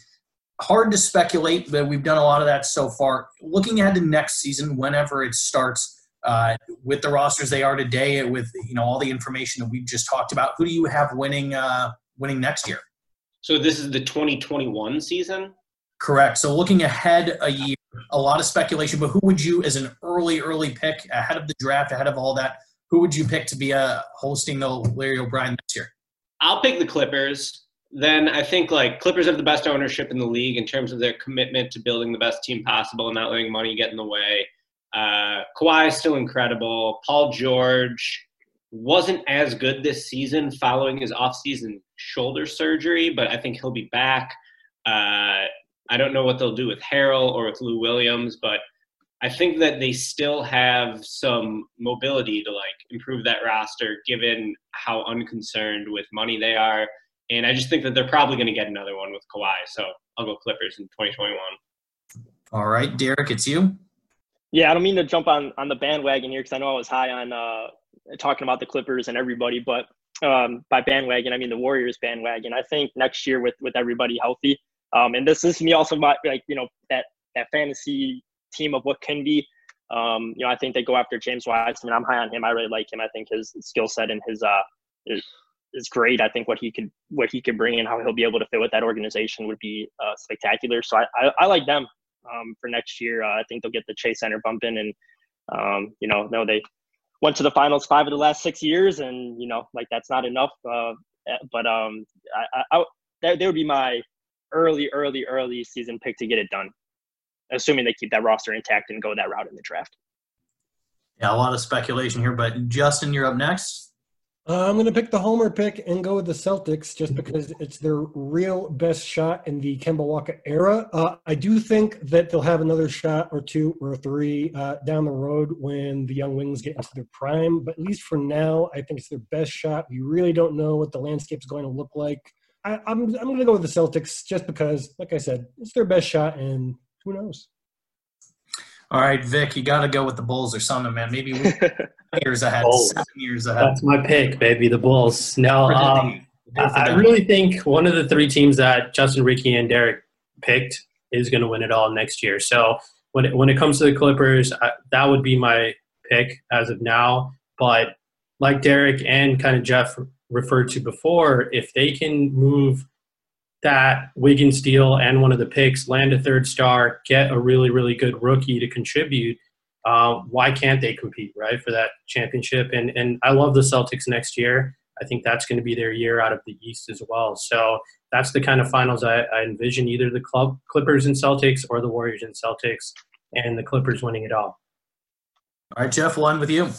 Hard to speculate, but we've done a lot of that so far. Looking ahead to next season, whenever it starts, uh, with the rosters they are today, with you know all the information that we've just talked about, who do you have winning uh, winning next year? So this is the 2021 season. Correct. So looking ahead a year, a lot of speculation, but who would you, as an early, early pick ahead of the draft, ahead of all that, who would you pick to be uh, hosting the Larry O'Brien next year? I'll pick the Clippers. Then I think like Clippers have the best ownership in the league in terms of their commitment to building the best team possible and not letting money get in the way. Uh, Kawhi is still incredible. Paul George wasn't as good this season following his offseason shoulder surgery, but I think he'll be back. Uh, I don't know what they'll do with Harrell or with Lou Williams, but I think that they still have some mobility to like improve that roster given how unconcerned with money they are. And I just think that they're probably going to get another one with Kawhi. So I'll go Clippers in 2021. All right, Derek, it's you. Yeah, I don't mean to jump on on the bandwagon here because I know I was high on uh, talking about the Clippers and everybody, but um, by bandwagon I mean the Warriors bandwagon. I think next year with with everybody healthy, um, and this is me also about like you know that that fantasy team of what can be. Um, you know, I think they go after James Wiseman. I'm high on him. I really like him. I think his skill set and his uh is, is great. I think what he could what he could bring and how he'll be able to fit with that organization would be uh, spectacular. So I, I, I like them um, for next year. Uh, I think they'll get the Chase Center bump in, and um, you know, no, they went to the finals five of the last six years, and you know, like that's not enough. Uh, but um, I, I, I that would be my early, early, early season pick to get it done, assuming they keep that roster intact and go that route in the draft. Yeah, a lot of speculation here, but Justin, you're up next. Uh, I'm going to pick the homer pick and go with the Celtics just because it's their real best shot in the Kemba Walker era. Uh, I do think that they'll have another shot or two or three uh, down the road when the young wings get into their prime. But at least for now, I think it's their best shot. We really don't know what the landscape's going to look like. I, I'm I'm going to go with the Celtics just because, like I said, it's their best shot, and who knows. All right, Vic, you got to go with the Bulls or something, man. Maybe we, years ahead, Bulls. seven years ahead. That's my pick, baby. The Bulls. No, um, they go for I I really think one of the three teams that Justin, Ricky, and Derek picked is going to win it all next year. So when it, when it comes to the Clippers, I, that would be my pick as of now. But like Derek and kind of Jeff referred to before, if they can move that Wiggins deal and one of the picks, land a third star, get a really really good rookie to contribute. Uh, why can't they compete right for that championship? And and I love the Celtics next year. I think that's going to be their year out of the East as well. So that's the kind of finals I, I envision: either the club Clippers and Celtics, or the Warriors and Celtics, and the Clippers winning it all. All right, Jeff, one with you.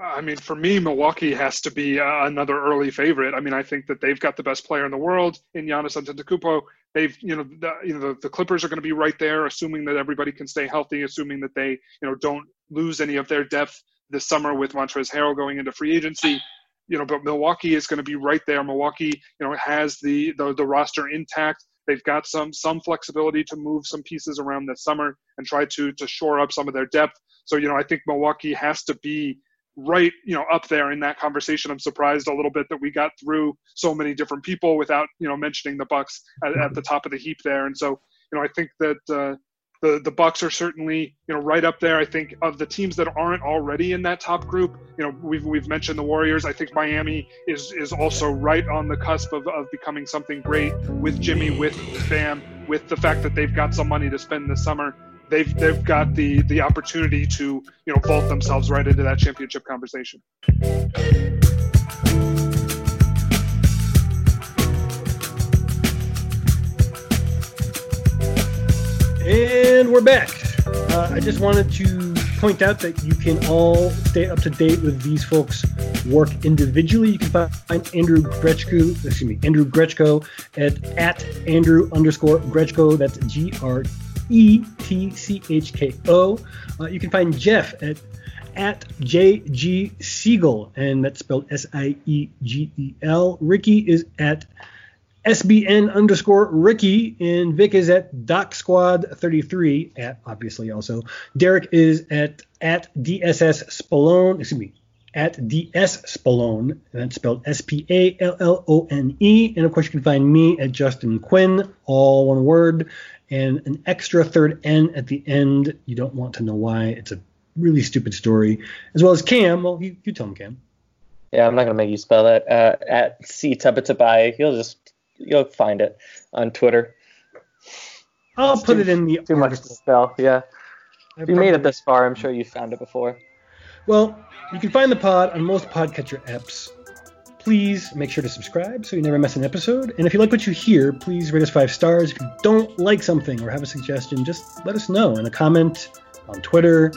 I mean, for me, Milwaukee has to be uh, another early favorite. I mean, I think that they've got the best player in the world in Giannis Antetokounmpo. They've, you know, the, you know, the, the Clippers are going to be right there, assuming that everybody can stay healthy, assuming that they, you know, don't lose any of their depth this summer with Montrezl Harrell going into free agency. You know, but Milwaukee is going to be right there. Milwaukee, you know, has the, the the roster intact. They've got some some flexibility to move some pieces around this summer and try to to shore up some of their depth. So, you know, I think Milwaukee has to be right you know up there in that conversation. I'm surprised a little bit that we got through so many different people without you know mentioning the bucks at, at the top of the heap there. And so you know i think that uh, the the bucks are certainly you know right up there. I think of the teams that aren't already in that top group you know we've we've mentioned the warriors. I think miami is is also right on the cusp of, of becoming something great with jimmy with bam with the fact that they've got some money to spend this summer they've they've got the the opportunity to you know vault themselves right into that championship conversation. And we're back. Uh, I just wanted to point out that you can all stay up to date with these folks' work individually. You can find Andrew Gretchko, excuse me, Andrew Gretchko at at Andrew underscore Gretchko. That's G R E T C H K O. Uh, you can find Jeff at at JG Siegel, and that's spelled S I E G E L. Ricky is at SBN underscore Ricky, and Vic is at Doc Squad 33 at obviously also. Derek is at at DSS Spallone, excuse me, at DS Spallone, and that's spelled S P A L L O N E. And of course, you can find me at Justin Quinn, all one word, and an extra third N at the end. You don't want to know why. It's a really stupid story. As well as Cam. Well, you, you tell him, Cam. Yeah, I'm not gonna make you spell that. Uh, at C Tabatabai, you'll just you'll find it on Twitter. I'll It's put too- it in the Too much to spell. Yeah. I If you made it this far, I'm sure you found it before. Well, you can find the pod on most podcatcher apps. Please make sure to subscribe so you never miss an episode. And if you like what you hear, please rate us five stars. If you don't like something or have a suggestion, just let us know in a comment on Twitter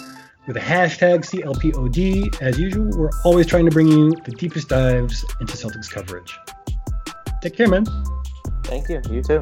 with the hashtag CLPOD. As usual, we're always trying to bring you the deepest dives into Celtics coverage. Take care, man. Thank you. You too.